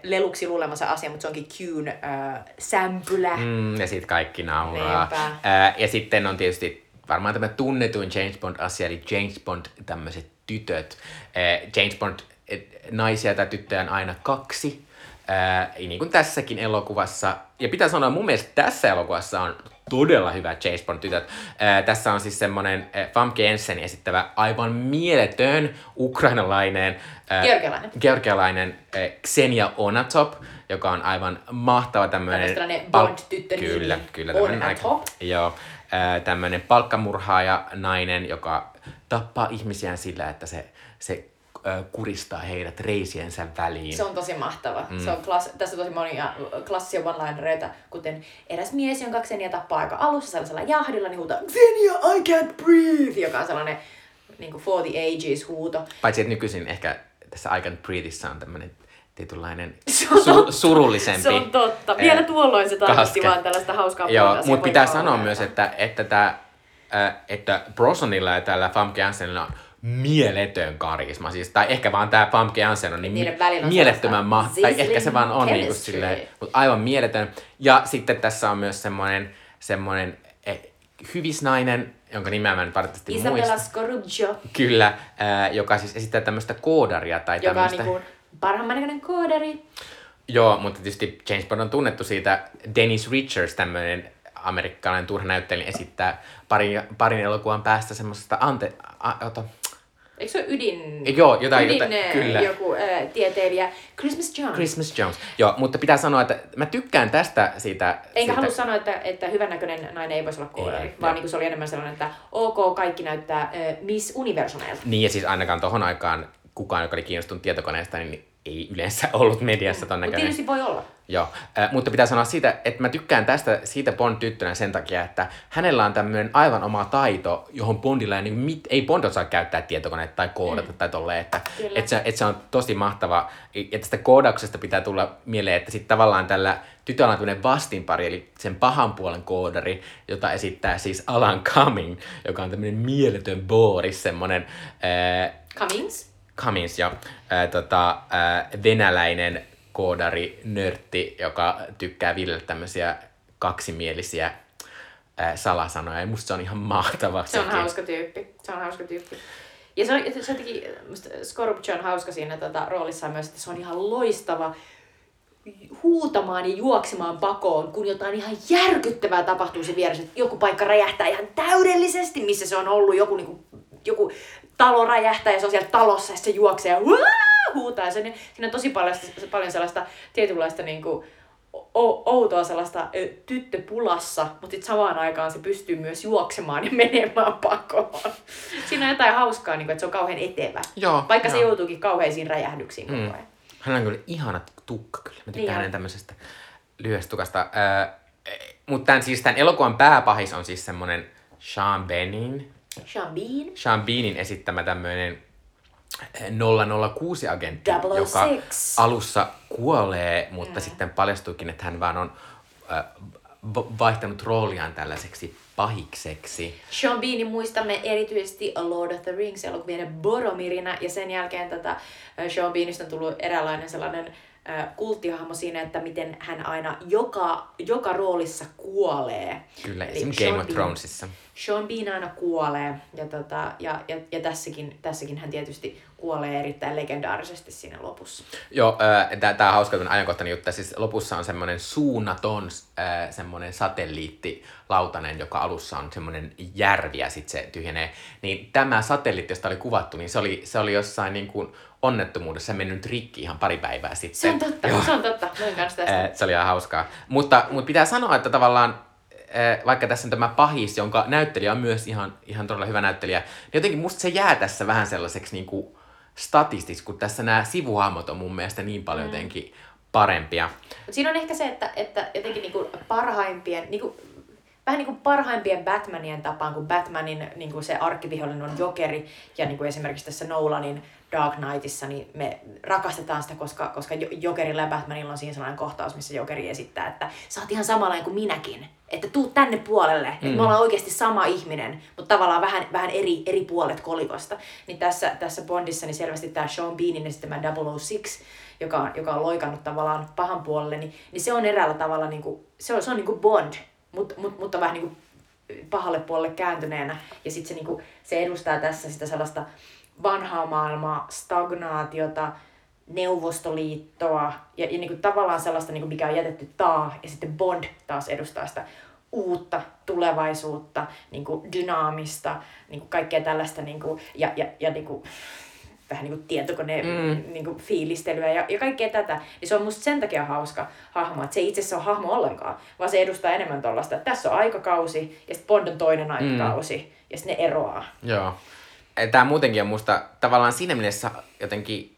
leluksi luulemansa asian, mutta se onkin Qn äh, sämpylä. Mm.
Ja sitten kaikki nauraa. Ää, ja sitten on tietysti varmaan tämä tunnetuin James Bond-asia, eli James Bond tämmöiset tytöt. Ää, James Bond et, naisia tai tyttöjä on aina kaksi. Ää, niin kuin tässäkin elokuvassa. Ja pitää sanoa, mun mielestä tässä elokuvassa on todella hyvä James Bond-tytöt. Ää, tässä on siis semmonen ää, Famke Jensen esittävä aivan mieletön ukrainalainen ää,
Georgialainen.
georgialainen ää, Xenia Onatop, joka on aivan mahtava tämmöinen...
Bond-tyttönimi.
Kyllä, kyllä. tämmönen
Onatop.
Joo, ää, tämmöinen palkkamurhaaja nainen, joka tappaa ihmisiään sillä, että se, se kuristaa heidät reisiensä väliin.
Se on tosi mahtava. Mm. Se on klass- tässä on tosi monia klassisia one-linereita, kuten eräs mies, jonka Xenia tappaa aika alussa sellaisella jahdilla, niin huutaa Xenia, I can't breathe, joka on sellainen niin kuin for the ages huuto.
Paitsi, että nykyisin ehkä tässä I Can Breatheissä on tämmöinen tietynlainen
Se on
su- surullisempi.
Se on totta. Vielä
ää,
tuolloin se tarkoitti vaan tällaista hauskaa
Joo, mutta pitää sanoa myös, että, että, tää, äh, että Brosnanilla ja tällä Famke Janssenilla on mieletön karisma. Siis, tai ehkä vaan tämä Famke Janssen on niin
Niiden välillä on
mielettömän
sellaista
ma- Tai ehkä se vaan on niinku
chemistry.
silleen, mutta aivan mieletön. Ja sitten tässä on myös semmoinen, semmoinen eh, hyvisnainen, jonka nimeä mä en nyt valitettavasti
Isabella
muista.
Scorupio,
Kyllä, äh, joka siis esittää tämmöistä koodaria tai
joka on
tämmöistä.
niin kuin parhaimman näköinen kooderi.
Joo, mutta tietysti James Bond on tunnettu siitä. Dennis Richards, tämmöinen amerikkalainen turhanäyttelijä, esittää parin, parin elokuvan päästä semmoisesta ante... A, ota,
Eikö se ole ydin...
Joo, jotain-
ydin,
jotain- kyllä.
joku äh, tieteilijä. Christmas Jones.
Christmas Jones. Joo, mutta pitää sanoa, että mä tykkään tästä siitä...
Enkä
siitä,
halua sanoa, että, että hyvännäköinen nainen ei voisi olla koodari,
Ei,
vaan
joo.
niin kuin se oli enemmän sellainen, että ok, kaikki näyttää äh, Miss Universumeilta.
Niin, ja siis ainakaan tohon aikaan kukaan, joka oli kiinnostunut tietokoneesta, niin ei yleensä ollut mediassa ton
Mutta
näköinen.
tietysti voi olla.
Joo, äh, mutta pitää sanoa siitä, että mä tykkään tästä siitä Bond-tyttönä sen takia, että hänellä on tämmöinen aivan oma taito, johon Bondilla ei, niin mit, ei Bond osaa käyttää tietokoneetta tai koodata mm. tai tolleen, että et se, et se on tosi mahtava. Ja tästä koodauksesta pitää tulla mieleen, että sitten tavallaan tällä tytöllä on tämmöinen vastinpari, eli sen pahan puolen koodari, jota esittää siis Alan Cumming, joka on tämmöinen mieletön Boris, semmoinen... Äh,
Cummings?
Cummins jo, ää, tota, ää, venäläinen koodari, nörtti, joka tykkää viljellä tämmöisiä kaksimielisiä ää, salasanoja. Ja musta se on ihan mahtava.
Se on
sekin.
hauska tyyppi. Se on hauska tyyppi. Ja se, on, se teki, musta on hauska siinä tota, roolissaan myös, että se on ihan loistava huutamaan ja juoksemaan pakoon, kun jotain ihan järkyttävää tapahtuu se vieressä. Että joku paikka räjähtää ihan täydellisesti, missä se on ollut. Joku, niinku, joku talo räjähtää ja se on siellä talossa ja se juoksee ja huutaa. Ja se, siinä on tosi paljon, paljon sellaista tietynlaista niinku, o- outoa sellaista ö, tyttöpulassa, mutta sitten samaan aikaan se pystyy myös juoksemaan ja menemään pakoon. Siinä on jotain hauskaa, niin kuin, että se on kauhean etevä.
Joo,
Vaikka se
joo.
joutuukin kauheisiin räjähdyksiin koko
Mm.
ajan.
Hän on kyllä ihana tukka kyllä. Mä
Niin
tykkään
on.
hänen tämmöisestä lyhyestä tukasta. Äh, mutta tämän, siis tämän elokuvan pääpahis on siis semmonen Sean Benin,
Sean Bean.
Sean Beanin esittämä tämmöinen 006-agentti,
006.
joka alussa kuolee, mutta
Mm.
sitten paljastuikin, että hän vaan on äh, va- vaihtanut rooliaan tällaiseksi pahikseksi.
Sean Beanin muistamme erityisesti A Lord of the Rings elokuvien Boromirina ja sen jälkeen tätä äh, Sean Beanista on tullut eräänlainen sellainen kulttihahmo siinä, että miten hän aina joka, joka roolissa kuolee.
Kyllä,
Eli
esimerkiksi Game of
Bean-
Thronesissa.
Sean Bean aina kuolee ja, tota, ja, ja, ja tässäkin, tässäkin hän tietysti kuolee erittäin legendaarisesti siinä lopussa.
Joo, äh, tämä on hauska ajankohtainen juttu. Siis lopussa on semmoinen suunnaton äh, semmoinen satelliittilautanen, joka alussa on semmoinen järvi ja sitten se tyhjenee. Niin tämä satelliitti, josta oli kuvattu, niin se oli, se oli jossain niin kuin onnettomuudessa mennyt rikki ihan pari päivää sitten.
Se on totta,
Joo.
se on totta. Kanssa tästä.
Äh, se oli ihan hauskaa. Mutta, mutta pitää sanoa, että tavallaan äh, vaikka tässä on tämä pahis, jonka näyttelijä on myös ihan, ihan todella hyvä näyttelijä, niin jotenkin musta se jää tässä vähän sellaiseksi niin kuin statistiksi, kun tässä nämä sivuhahmot on mun mielestä niin paljon jotenkin parempia.
Siinä on ehkä se, että, että jotenkin niinku parhaimpien, niinku, vähän niin kuin parhaimpien Batmanien tapaan, kun Batmanin niin kuin se arkkivihollinen on Jokeri, ja niin kuin esimerkiksi tässä Nolanin Dark Knightissa, niin me rakastetaan sitä, koska, koska Jo- Jokerilla ja Batmanilla on siinä sellainen kohtaus, missä Jokeri esittää, että sä oot ihan samanlainen kuin minäkin, että tuu tänne puolelle, mm. että me ollaan oikeasti sama ihminen, mutta tavallaan vähän, vähän eri, eri puolet kolikosta. Niin tässä, tässä Bondissa niin selvästi tämä Sean Beanin esittämä 006, joka on, joka on loikannut tavallaan pahan puolelle, niin, niin se on eräällä tavalla, niin kuin, se on, se on niin kuin Bond, mutta mut, mutta vähän niin kuin pahalle puolelle kääntyneenä. Ja sitten se, niin kuin, se edustaa tässä sitä sellaista vanhaa maailmaa, stagnaatiota, Neuvostoliittoa ja, ja niin kuin tavallaan sellaista, niin kuin mikä on jätetty taa. Ja sitten Bond taas edustaa sitä uutta tulevaisuutta, niin kuin dynaamista, niin kuin kaikkea tällaista niin kuin, ja, ja, ja niin kuin, vähän niin kuin tietokone mm. niin kuin fiilistelyä ja, ja kaikkea tätä, niin se on musta sen takia hauska hahmo, että se ei itse asiassa ole hahmo ollenkaan, vaan se edustaa enemmän tuollaista, että tässä on aikakausi ja sitten Bond on toinen aikakausi mm. ja sitten ne eroaa.
Joo. Tämä muutenkin on musta tavallaan siinä mielessä jotenkin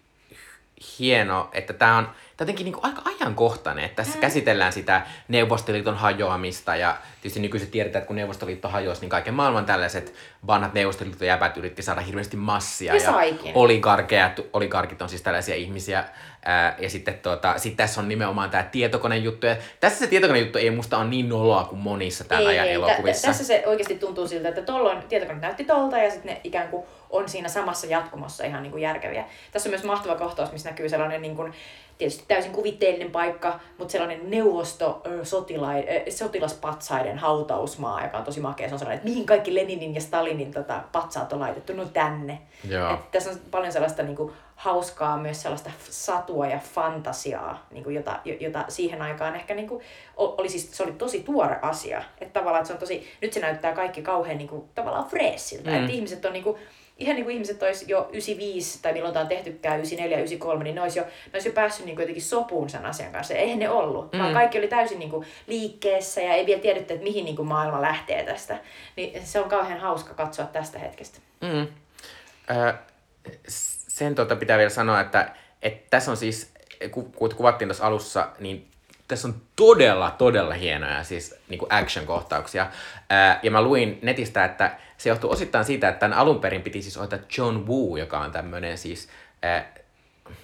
hieno, että tämä on jotenkin niinku aika ajankohtainen, että tässä käsitellään sitä Neuvostoliiton hajoamista ja tietysti nykyisin tiedetään, että kun Neuvostoliitto hajosi, niin kaiken maailman tällaiset vanhat Neuvostoliiton jäbät yritti saada hirveästi massia ja oligarkeja, oligarkit on siis tällaisia ihmisiä. Ää, ja sitten tuota, sit tässä on nimenomaan tämä tietokonejuttu. Ja tässä se tietokonejuttu ei musta ole niin noloa kuin monissa tämän ajan
tä-
elokuvissa.
tässä se oikeasti tuntuu siltä, että tuolloin tietokone näytti tolta ja sitten ne ikään kuin on siinä samassa jatkumossa ihan niin kuin järkeviä. Tässä on myös mahtava kohtaus, missä näkyy sellainen niin kuin, tietysti täysin kuvitteellinen paikka, mutta sellainen neuvosto sotilai, sotilaspatsaiden hautausmaa, joka on tosi makea. Se on sellainen, että mihin kaikki Leninin ja Stalinin tota, patsaat on laitettu, no tänne.
Joo.
Et tässä on paljon sellaista niin kuin, hauskaa, myös sellaista satua ja fantasiaa, niin kuin, jota, jo- jota siihen aikaan ehkä niin kuin, oli siis, se oli tosi tuore asia. Että tavallaan että se on tosi, nyt se näyttää kaikki kauhean niin kuin, tavallaan freessiltä. Mm. Että ihmiset on niin kuin, ihan niin kuin ihmiset olisi jo 95 tai milloin tämä on tehtykään, 94, 93, niin ne olisi jo, ne olisi jo päässyt niin kuin jotenkin sopuun sen asian kanssa. Ja eihän ne ollut, mm. vaan kaikki oli täysin niin kuin liikkeessä ja ei vielä tiedetty, että mihin niin kuin maailma lähtee tästä. Niin se on kauhean hauska katsoa tästä hetkestä.
Mm. Ö, sen tuota pitää vielä sanoa, että, että tässä on siis, ku, kun kuvattiin tuossa alussa, niin tässä on todella, todella hienoja siis niin kuin action-kohtauksia. Ää, ja mä luin netistä, että se johtuu osittain siitä, että tämän alun perin piti siis ohjata John Woo, joka on tämmöinen siis ää,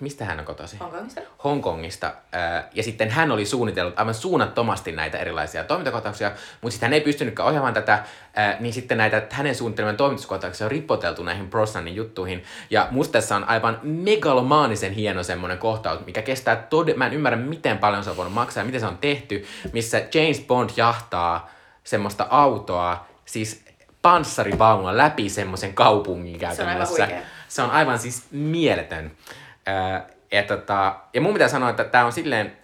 mistä hän on kotoisin?
Hongkongista?
Hongkongista. Ää, Ja sitten hän oli suunnitellut aivan suunnattomasti näitä erilaisia toimintakohtauksia, mutta sitten hän ei pystynytkään ohjaamaan tätä, ää, niin sitten näitä hänen suunnitelmien toimituskohtauksia on ripoteltu näihin Brosnanin juttuihin. Ja musta tässä on aivan megalomaanisen hieno semmoinen kohtaus, mikä kestää tod- Mä en ymmärrä, miten paljon se on voinut maksaa ja miten se on tehty, missä James Bond jahtaa semmoista autoa, siis panssarivaunulla läpi semmoisen kaupungin käytännössä.
huikea.
Se on aivan siis mieletön. Öö, ja, tota, ja mun pitää sanoa, että tämä on silleen,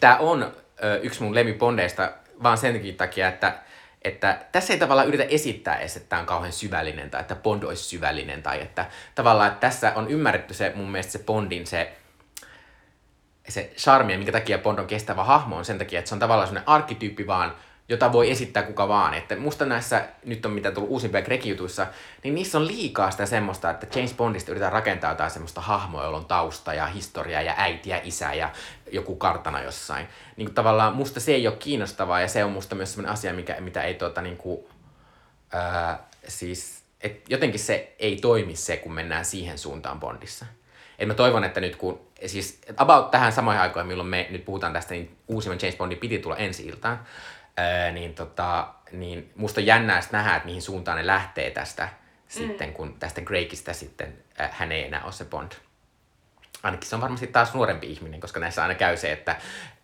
tämä on ö, yksi mun lemmipondeista vaan sen takia, että, että tässä ei tavallaan yritä esittää edes, että tämä on kauhean syvällinen tai että Bond olisi syvällinen tai että tavallaan että tässä on ymmärretty se mun mielestä se Bondin se se charmi ja minkä takia Bond on kestävä hahmo on sen takia, että se on tavallaan sellainen arkkityyppi vaan, jota voi esittää kuka vaan. Että musta näissä, nyt on mitä tullut uusimpia Greg-jutuissa, niin niissä on liikaa sitä semmoista, että James Bondista yritetään rakentaa jotain semmoista hahmoa, jolla on tausta ja historia ja äiti ja isä ja joku kartana jossain. Niin kuin tavallaan musta se ei ole kiinnostavaa ja se on musta myös semmoinen asia, mikä, mitä ei tuota niin kuin, ää, siis, et jotenkin se ei toimi se, kun mennään siihen suuntaan Bondissa. Et mä toivon, että nyt kun, siis about tähän samoihin aikoihin, milloin me nyt puhutaan tästä, niin uusimman James Bondin piti tulla ensi iltaan, ää, niin, tota, niin musta on jännää nähdä, että mihin suuntaan ne lähtee tästä mm. sitten, kun tästä Gregistä sitten ää, hän ei enää ole se Bond. Ainakin se on varmasti taas nuorempi ihminen, koska näissä aina käy se, että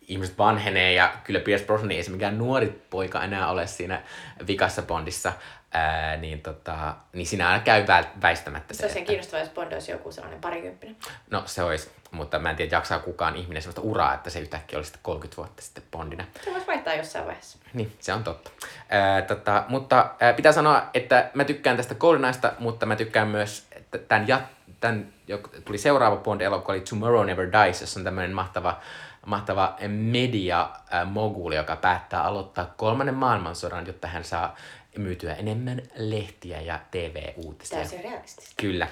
ihmiset vanhenee ja kyllä Pierce Brosnan ei se mikään nuori poika enää ole siinä vikassa Bondissa, ää, niin, tota, niin siinä aina käy vä- väistämättä
Se
se.
olisi
että-
kiinnostavaa, jos Bond olisi joku sellainen parikymppinen.
No se olisi, mutta mä en tiedä jaksaa kukaan ihminen sellaista uraa, että se yhtäkkiä olisi sitten 30 vuotta sitten Bondina.
Se voisi vaihtaa jossain vaiheessa.
Niin, se on totta. Ää, tota, mutta ää, pitää sanoa, että mä tykkään tästä GoldenEyesta, mutta mä tykkään myös että tämän, ja, tämän joka tuli seuraava Bond-elokuva, oli Tomorrow Never Dies, jossa on tämmöinen mahtava, mahtava media ää, moguli, joka päättää aloittaa kolmannen maailmansodan, jotta hän saa myytyä enemmän lehtiä ja TV-uutisia.
Täysin realistista.
Kyllä.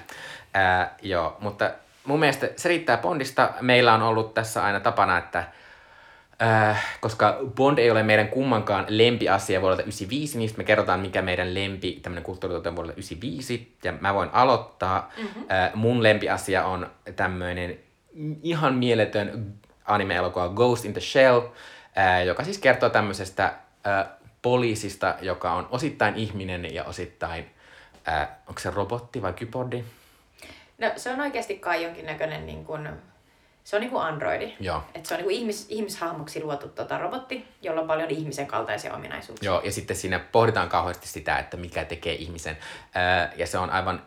Ää, joo, mutta mun mielestä se riittää Bondista. Meillä on ollut tässä aina tapana, että äh, koska Bond ei ole meidän kummankaan lempiasia vuodelta 95, niin me kerrotaan, mikä meidän lempi tämmöinen kulttuurituote on vuodelta 95. Ja mä voin aloittaa. Mm-hmm. Äh, mun lempiasia on tämmöinen ihan mieletön anime-elokuva Ghost in the Shell, äh, joka siis kertoo tämmöisestä äh, poliisista, joka on osittain ihminen ja osittain, äh, onko se robotti vai kybordi?
No se on oikeasti kai jonkinnäköinen niin kuin, se on niin kuin androidi.
Joo.
Et se on niin kuin ihmis, ihmishahmoksi luotu tota, robotti, jolla on paljon ihmisen kaltaisia ominaisuuksia.
Joo, ja sitten siinä pohditaan kauheasti sitä, että mikä tekee ihmisen. Ää, ja se on aivan,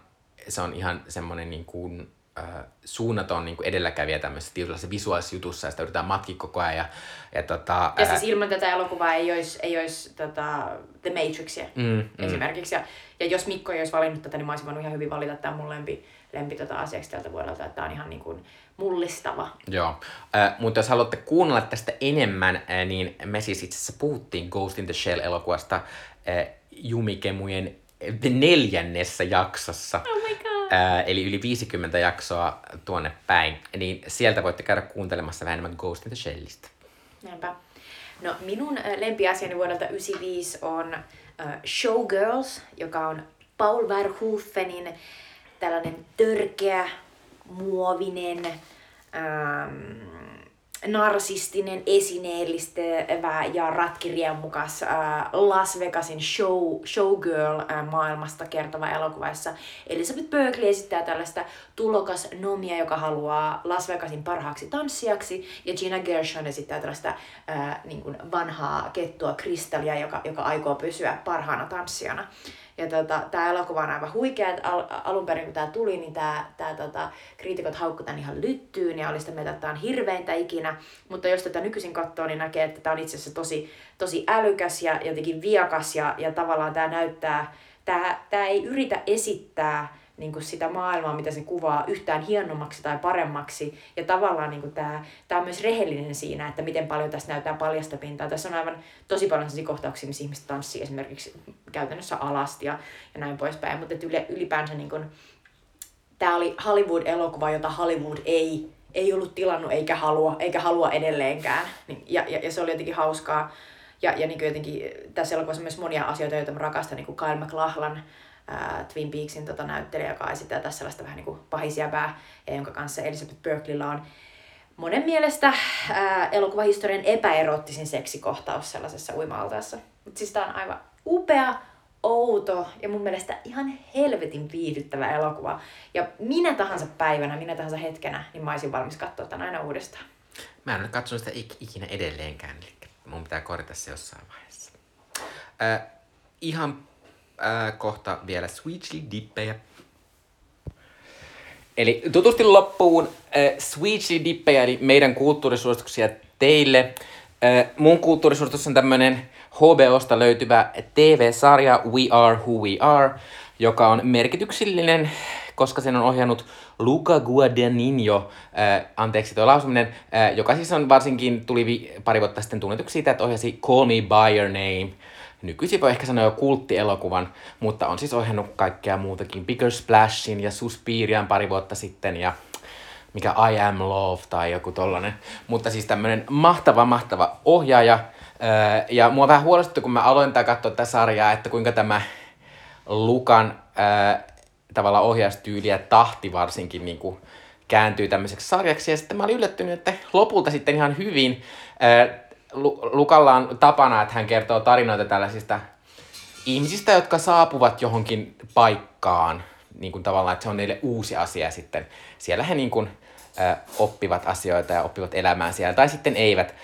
se on ihan semmoinen niin kuin, ää, suunnaton niin kuin edelläkävijä tämmöisessä tietynlaisessa visuaalisessa jutussa, ja sitä yritetään matkia koko ajan. Ja, ja, tota,
Ja siis ilman tätä elokuvaa ei olisi, ei olisi tota, The Matrixia
Mm,
mm,
mm.
esimerkiksi. Ja, ja jos Mikko ei olisi valinnut tätä, niin mä olisin voinut ihan hyvin valita tämän mun lempi, lempi tota asiaksi tältä vuodelta. Että tämä on ihan niin kuin mullistava.
Joo, äh, mutta jos haluatte kuunnella tästä enemmän, äh, niin me siis itse asiassa puhuttiin Ghost in the Shell-elokuvasta äh, Jumikemujen neljännessä jaksossa.
Oh my god.
Äh, eli yli 50 jaksoa tuonne päin. Niin sieltä voitte käydä kuuntelemassa vähän enemmän Ghost in the Shellistä.
Näinpä. No minun lempiasiani vuodelta 95 on äh, Showgirls, joka on Paul Verhoevenin tällainen törkeä, muovinen, narsistinen, esineellistävä ja ratkiriemukas äh, Las Vegasin show, showgirl-maailmasta kertova elokuva, jossa Elizabeth Berkley esittää tällaista tulokas nomia, joka haluaa Las Vegasin parhaaksi tanssijaksi, ja Gina Gershon esittää tällaista äh, niin kuin vanhaa kettua kristallia, joka, joka aikoo pysyä parhaana tanssijana. Ja tota, tämä elokuva on aivan huikea, että al- alun perin kun tämä tuli, niin tämä tää, tota, kriitikot haukku tämän ihan lyttyyn ja oli sitä mieltä, että tämä on hirveintä ikinä. Mutta jos tätä nykyisin katsoo, niin näkee, että tämä on itse asiassa tosi, tosi älykäs ja jotenkin viakas ja, ja tavallaan tämä näyttää, tämä ei yritä esittää niin kuin sitä maailmaa, mitä se kuvaa, yhtään hienommaksi tai paremmaksi. Ja tavallaan niin tämä, tämä on myös rehellinen siinä, että miten paljon tässä näyttää paljasta pintaa. Tässä on aivan tosi paljon sellaisia kohtauksia, missä ihmiset tanssii esimerkiksi käytännössä alasti ja, ja näin poispäin. Mutta ylipäänsä niin kuin, tämä oli Hollywood-elokuva, jota Hollywood ei, ei ollut tilannut eikä halua, eikä halua edelleenkään. Niin- Ja, ja, ja se oli jotenkin hauskaa. Ja, ja niin jotenkin tässä elokuvassa on myös monia asioita, joita mä rakastan, niin kuin Kyle MacLachlan ää, Twin Peaksin tota, näyttelijä, joka esittää tässä sellaista vähän niin kuin pahisjäbää, ja jonka kanssa Elizabeth Berkleylla on monen mielestä ää, elokuvahistorian epäerottisin seksikohtaus sellaisessa uima-altaassa. Mutta siis tää on aivan upea, outo ja mun mielestä ihan helvetin viihdyttävä elokuva. Ja minä tahansa päivänä, minä tahansa hetkenä, niin mä olisin valmis katsoa tämän aina uudestaan.
Mä en ole katsonut sitä ik- ikinä edelleenkään, eli mun pitää korjata se jossain vaiheessa. Äh, ihan äh, kohta vielä Sweetly Dippejä. Eli tutusti loppuun äh, Sweetly Dippejä, eli meidän kulttuurisuosituksia teille. Äh, mun kulttuurisuositus on tämmönen HBOsta löytyvä TV-sarja We Are Who We Are, joka on merkityksellinen, koska sen on ohjannut Luca Guadagnino, äh, anteeksi tuo lausuminen, äh, joka siis on varsinkin, tuli vi- pari vuotta sitten tunnetuksi siitä, että ohjasi Call Me By Your Name, nykyisin voi ehkä sanoa jo kulttielokuvan, mutta on siis ohjannut kaikkea muutakin, Bigger Splashin ja Suspirian pari vuotta sitten ja mikä I Am Love tai joku tollanen. Mutta siis tämmönen mahtava, mahtava ohjaaja. Öö, ja mua vähän huolestutti, kun mä aloin tää katsoa tätä sarjaa, että kuinka tämä Lukan öö, tavallaan ohjaustyyli ja tahti varsinkin niin kuin kääntyy tämmöiseksi sarjaksi. Ja sitten mä olin yllättynyt, että lopulta sitten ihan hyvin öö, Lukalla on tapana, että hän kertoo tarinoita tällaisista ihmisistä, jotka saapuvat johonkin paikkaan, niin kuin tavallaan, että se on niille uusi asia sitten. Siellä he niin kuin, ö, oppivat asioita ja oppivat elämään siellä, tai sitten eivät.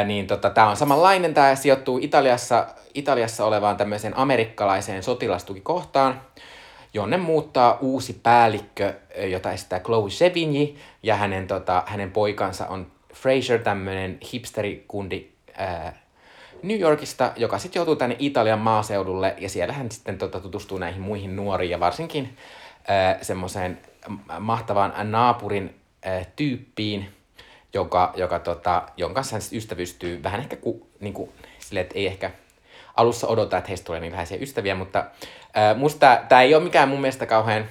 Ö, niin tota, tämä on samanlainen, tämä sijoittuu Italiassa, Italiassa olevaan tämmöiseen amerikkalaiseen sotilastukikohtaan, jonne muuttaa uusi päällikkö, jota esittää Chloe Sevigny, ja hänen, tota, hänen poikansa on Fraser, tämmöinen hipsterikundi ää, New Yorkista, joka sitten joutuu tänne Italian maaseudulle ja siellä hän sitten tota, tutustuu näihin muihin nuoriin ja varsinkin semmoiseen mahtavaan naapurin äh, tyyppiin, joka, joka, tota, jonka kanssa hän ystävystyy. Vähän ehkä ku, niin kuin, silleen, että ei ehkä alussa odota, että heistä tulee niin läheisiä ystäviä, mutta äh, musta tämä ei ole mikään mun mielestä kauhean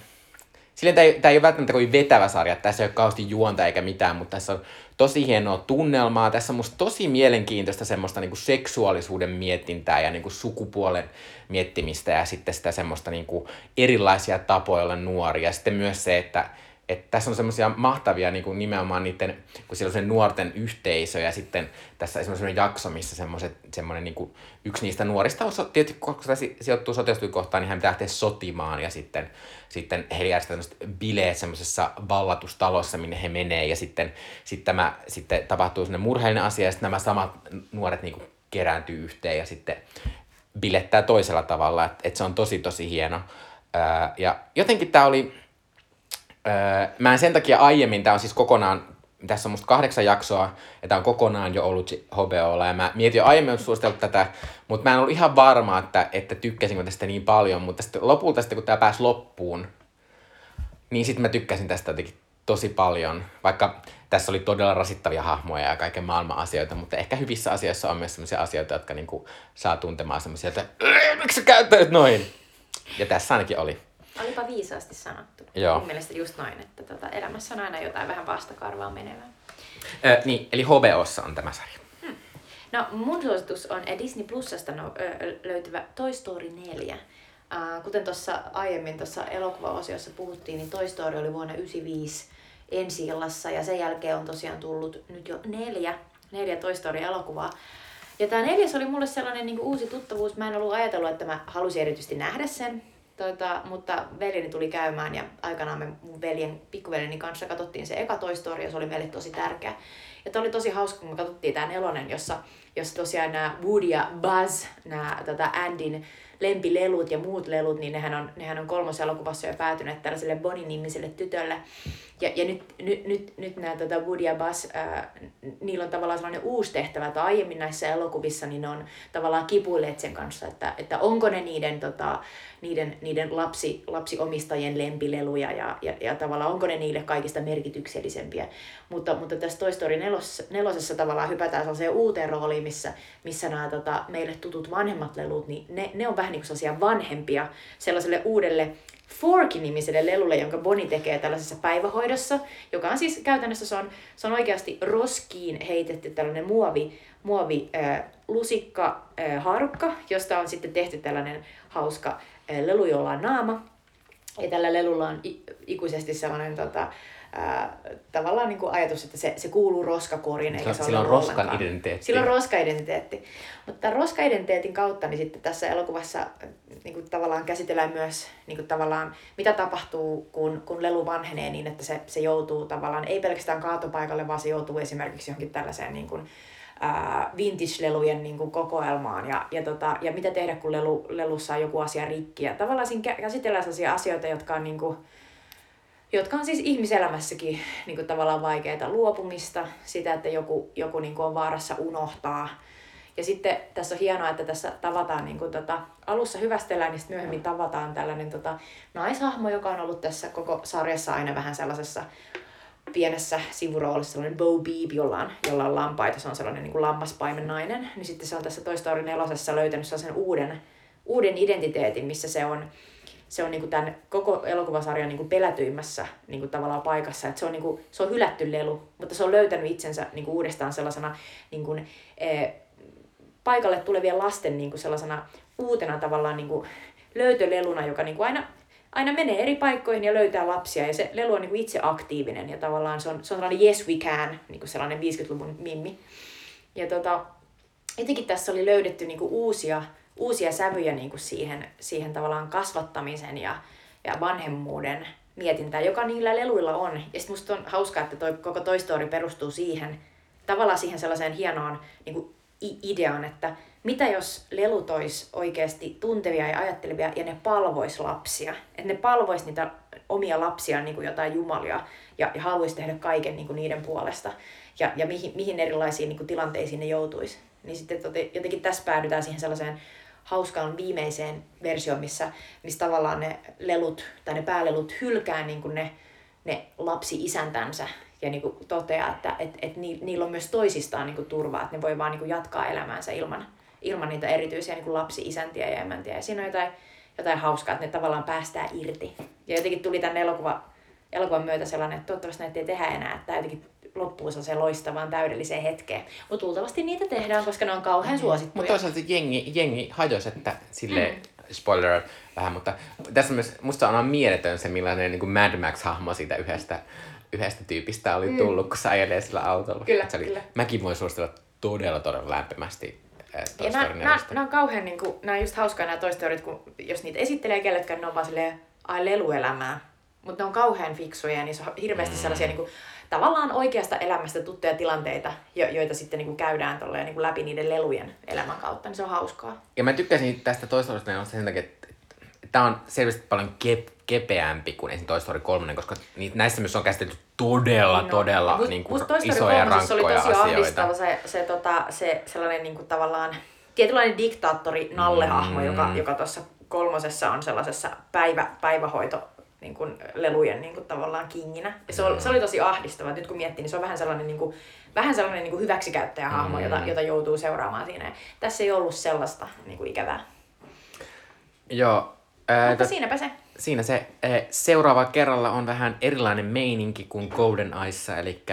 Silleen tämä ei, ei ole välttämättä kovin vetävä sarja, tässä ei ole kauheasti juonta eikä mitään, mutta tässä on tosi hienoa tunnelmaa. Tässä on musta tosi mielenkiintoista semmoista niinku seksuaalisuuden mietintää ja niinku sukupuolen miettimistä ja sitten sitä semmoista niinku erilaisia tapoja olla nuoria. Sitten myös se, että että tässä on semmoisia mahtavia niin kuin nimenomaan niiden, kun siellä on se nuorten yhteisö ja sitten tässä semmoinen jakso, missä semmoiset, semmoinen niin kuin, yksi niistä nuorista on, tietysti kun se si- sijoittuu sotilastuikohtaan, niin hän pitää lähteä sotimaan ja sitten, sitten he järjestävät tämmöiset bileet semmoisessa vallatustalossa, minne he menee ja sitten, sitten, tämä, sitten tapahtuu semmoinen murheellinen asia ja sitten nämä samat nuoret niin kuin kerääntyy yhteen ja sitten bilettää toisella tavalla, että et se on tosi tosi hieno. Öö, ja jotenkin tämä oli, Öö, mä en sen takia aiemmin, tämä on siis kokonaan, tässä on musta kahdeksan jaksoa, ja tämä on kokonaan jo ollut HBOlla, ja mä mietin jo aiemmin suositellut tätä, mutta mä en ollut ihan varma, että, että tykkäsinkö tästä niin paljon, mutta sitten lopulta sitten kun tämä pääsi loppuun, niin sitten mä tykkäsin tästä jotenkin tosi paljon, vaikka tässä oli todella rasittavia hahmoja ja kaiken maailman asioita, mutta ehkä hyvissä asioissa on myös sellaisia asioita, jotka niinku saa tuntemaan semmoisia, että miksi sä käyttäyt noin? Ja tässä ainakin oli.
Olipa viisaasti sanottu.
Joo.
Mun mielestä just noin, että tota, elämässä on aina jotain vähän vastakarvaa menevää.
Ö, niin, eli HBOssa on tämä sarja.
No mun suositus on Disney Plusasta no, ö, löytyvä Toy Story 4. Uh, kuten tuossa aiemmin tuossa elokuvaosiossa puhuttiin, niin Toy Story oli vuonna 1995 ensi illassa ja sen jälkeen on tosiaan tullut nyt jo neljä, neljä Toy Story-elokuvaa. Ja tämä neljäs oli mulle sellainen niin uusi tuttavuus. Mä en ollut ajatellut, että mä halusin erityisesti nähdä sen, tota, mutta veljeni tuli käymään ja aikanaan me mun veljen, pikkuveljeni kanssa katsottiin se eka Toy Story ja se oli meille tosi tärkeä. Ja oli tosi hauska, kun me katsottiin tämä nelonen, jossa, jossa tosiaan nämä Woody ja Buzz, nämä tota Andin lempilelut ja muut lelut, niin nehän on, nehän on kolmoselokuvassa jo päätyneet tällaiselle Bonnie-nimiselle tytölle. Ja, ja nyt, nyt, nyt, nyt nämä tota Woody ja Buzz, ää, niillä on tavallaan sellainen uusi tehtävä, että aiemmin näissä elokuvissa niin ne on tavallaan kipuilleet sen kanssa, että, että onko ne niiden, tota, niiden, niiden lapsi, lapsiomistajien lempileluja ja, ja, ja tavallaan onko ne niille kaikista merkityksellisempiä. Mutta, mutta tässä Toy Story nelosessa, nelosessa tavallaan hypätään sellaiseen uuteen rooliin, missä, missä nämä tota, meille tutut vanhemmat lelut, niin ne, ne on vähän niin kuin sellaisia vanhempia sellaiselle uudelle Forky-nimiselle lelulle, jonka Bonnie tekee tällaisessa päivähoidossa, joka on siis käytännössä se on, se on oikeasti roskiin heitetty tällainen muovi, muovi äh, lusikka äh, haarukka, josta on sitten tehty tällainen hauska lelu, jolla on naama. Ja tällä lelulla on ikuisesti sellainen tota, ää, tavallaan niin kuin ajatus, että se, se kuuluu roskakoriin. Eikä
se sillä on roskan ollenkaan. identiteetti.
Sillä on roska-identiteetti. Mutta roska-identiteetin kautta niin sitten tässä elokuvassa niin kuin tavallaan käsitellään myös niin kuin tavallaan, mitä tapahtuu, kun, kun lelu vanhenee niin, että se, se joutuu tavallaan, ei pelkästään kaatopaikalle, vaan se joutuu esimerkiksi johonkin tällaiseen niin kuin, vintage-lelujen niin kuin kokoelmaan ja, ja, tota, ja mitä tehdä, kun lelu, lelussa on joku asia rikki. Ja tavallaan siinä käsitellään sellaisia asioita, jotka on, niin kuin, jotka on siis ihmiselämässäkin niin kuin tavallaan vaikeita. Luopumista, sitä, että joku, joku niin kuin on vaarassa unohtaa. Ja sitten tässä on hienoa, että tässä tavataan, niin kuin tota, alussa hyvästellään, niin sitten myöhemmin tavataan tällainen tota, naishahmo, joka on ollut tässä koko sarjassa aina vähän sellaisessa pienessä sivuroolissa sellainen Bo Beep, jolla on, jolla on lampaita, se on sellainen niin kuin lammaspaimen nainen, niin sitten se on tässä Toy Story 4 löytänyt sellaisen uuden, uuden identiteetin, missä se on, se on niin kuin tämän koko elokuvasarjan niin kuin pelätyimmässä niin kuin tavallaan paikassa. Että se, on niin kuin, se on hylätty lelu, mutta se on löytänyt itsensä niin kuin uudestaan sellaisena niin kuin, e, paikalle tulevien lasten niin kuin sellaisena uutena tavallaan niin kuin löytöleluna, joka niin kuin aina aina menee eri paikkoihin ja löytää lapsia ja se lelu on niin kuin itse aktiivinen ja tavallaan se on, se on sellainen yes we can, niin kuin sellainen 50-luvun mimmi. Ja tota, jotenkin tässä oli löydetty niin kuin uusia, uusia sävyjä niin kuin siihen, siihen tavallaan kasvattamisen ja, ja vanhemmuuden mietintään, joka niillä leluilla on. Ja sitten musta on hauskaa, että toi, koko Toy Story perustuu siihen, tavallaan siihen sellaiseen hienoon niin kuin ideaan, että mitä jos lelut olisi oikeasti tuntevia ja ajattelevia ja ne palvois lapsia? Että ne palvois niitä omia lapsia niin kuin jotain jumalia ja, ja haluaisi tehdä kaiken niin kuin niiden puolesta. Ja, ja mihin, mihin erilaisiin niin kuin tilanteisiin ne joutuisi. Niin sitten tote, jotenkin tässä päädytään siihen sellaiseen hauskaan viimeiseen versioon, missä, missä tavallaan ne lelut tai ne päälelut hylkää niin kuin ne, ne lapsi-isäntänsä ja niin kuin toteaa, että et, et niillä on myös toisistaan niin kuin turvaa, että ne voi vaan niin kuin jatkaa elämäänsä ilman, ilman niitä erityisiä niin kuin lapsi-isäntiä ja emäntiä. Ja siinä on jotain, jotain hauskaa, että ne tavallaan päästään irti. Ja jotenkin tuli tänne elokuva, elokuvan myötä sellainen, että toivottavasti näitä ei tehdä enää, että tämä jotenkin loppuu se loistavaan täydelliseen hetkeen. Mutta luultavasti niitä tehdään, koska ne on kauhean suosittuja.
Mutta toisaalta jengi, jengi hajosi, että sille mm. spoiler vähän, mutta tässä myös, musta on mieletön se, millainen niin kuin Mad Max-hahmo siitä yhdestä, yhdestä tyypistä oli mm. tullut, mm. kun se ajelee sillä autolla.
Kyllä,
se oli,
kyllä.
Mäkin voin suositella todella, todella lämpimästi
ja nämä, nämä, nämä, on kauhean, niin kuin, nämä on just hauskaa nämä Toy Storyt, kun jos niitä esittelee kellekään, ne on vaan silleen, ai leluelämää. Mutta ne on kauhean fiksuja ja niissä on hirveästi mm. sellaisia niin kuin, tavallaan oikeasta elämästä tuttuja tilanteita, jo, joita sitten niin kuin käydään tolleen, niin kuin läpi niiden lelujen elämän kautta, niin se on hauskaa.
Ja mä tykkäsin tästä Toy Storysta sen takia, että tämä on selvästi paljon kep, kepeämpi kuin esimerkiksi Toy Story 3, koska näissä myös on käsitelty todella, no, todella mut, niin kuin, isoja ja rankkoja oli tosi asioita.
Se, se, tota, se sellainen niin kuin, tavallaan tietynlainen diktaattori nallehahmo, mm. joka, joka tuossa kolmosessa on sellaisessa päivä, päivähoito niin kuin, lelujen niin kuin, tavallaan kinginä. Ja se, oli, se oli tosi ahdistava. Nyt kun miettii, niin se on vähän sellainen, niin kuin, vähän sellainen niin kuin hyväksikäyttäjähahmo, mm. jota, jota joutuu seuraamaan siinä. Ja tässä ei ollut sellaista niin kuin, ikävää.
Joo.
Ää, Mutta siinäpä se.
Siinä se. Ää, seuraava kerralla on vähän erilainen meininki kuin Golden Eyessa, eli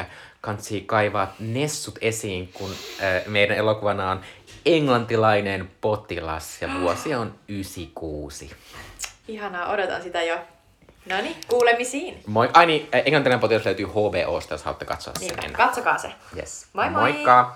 kansi kaivaa nessut esiin, kun ää, meidän elokuvana on englantilainen potilas ja vuosi on 96.
Ihanaa, odotan sitä jo. No niin, kuulemisiin.
Moi. Ai niin, englantilainen potilas löytyy HBOsta, jos haluatte katsoa sen.
Niin, katsokaa se.
Yes.
Moi moi.
Moikka.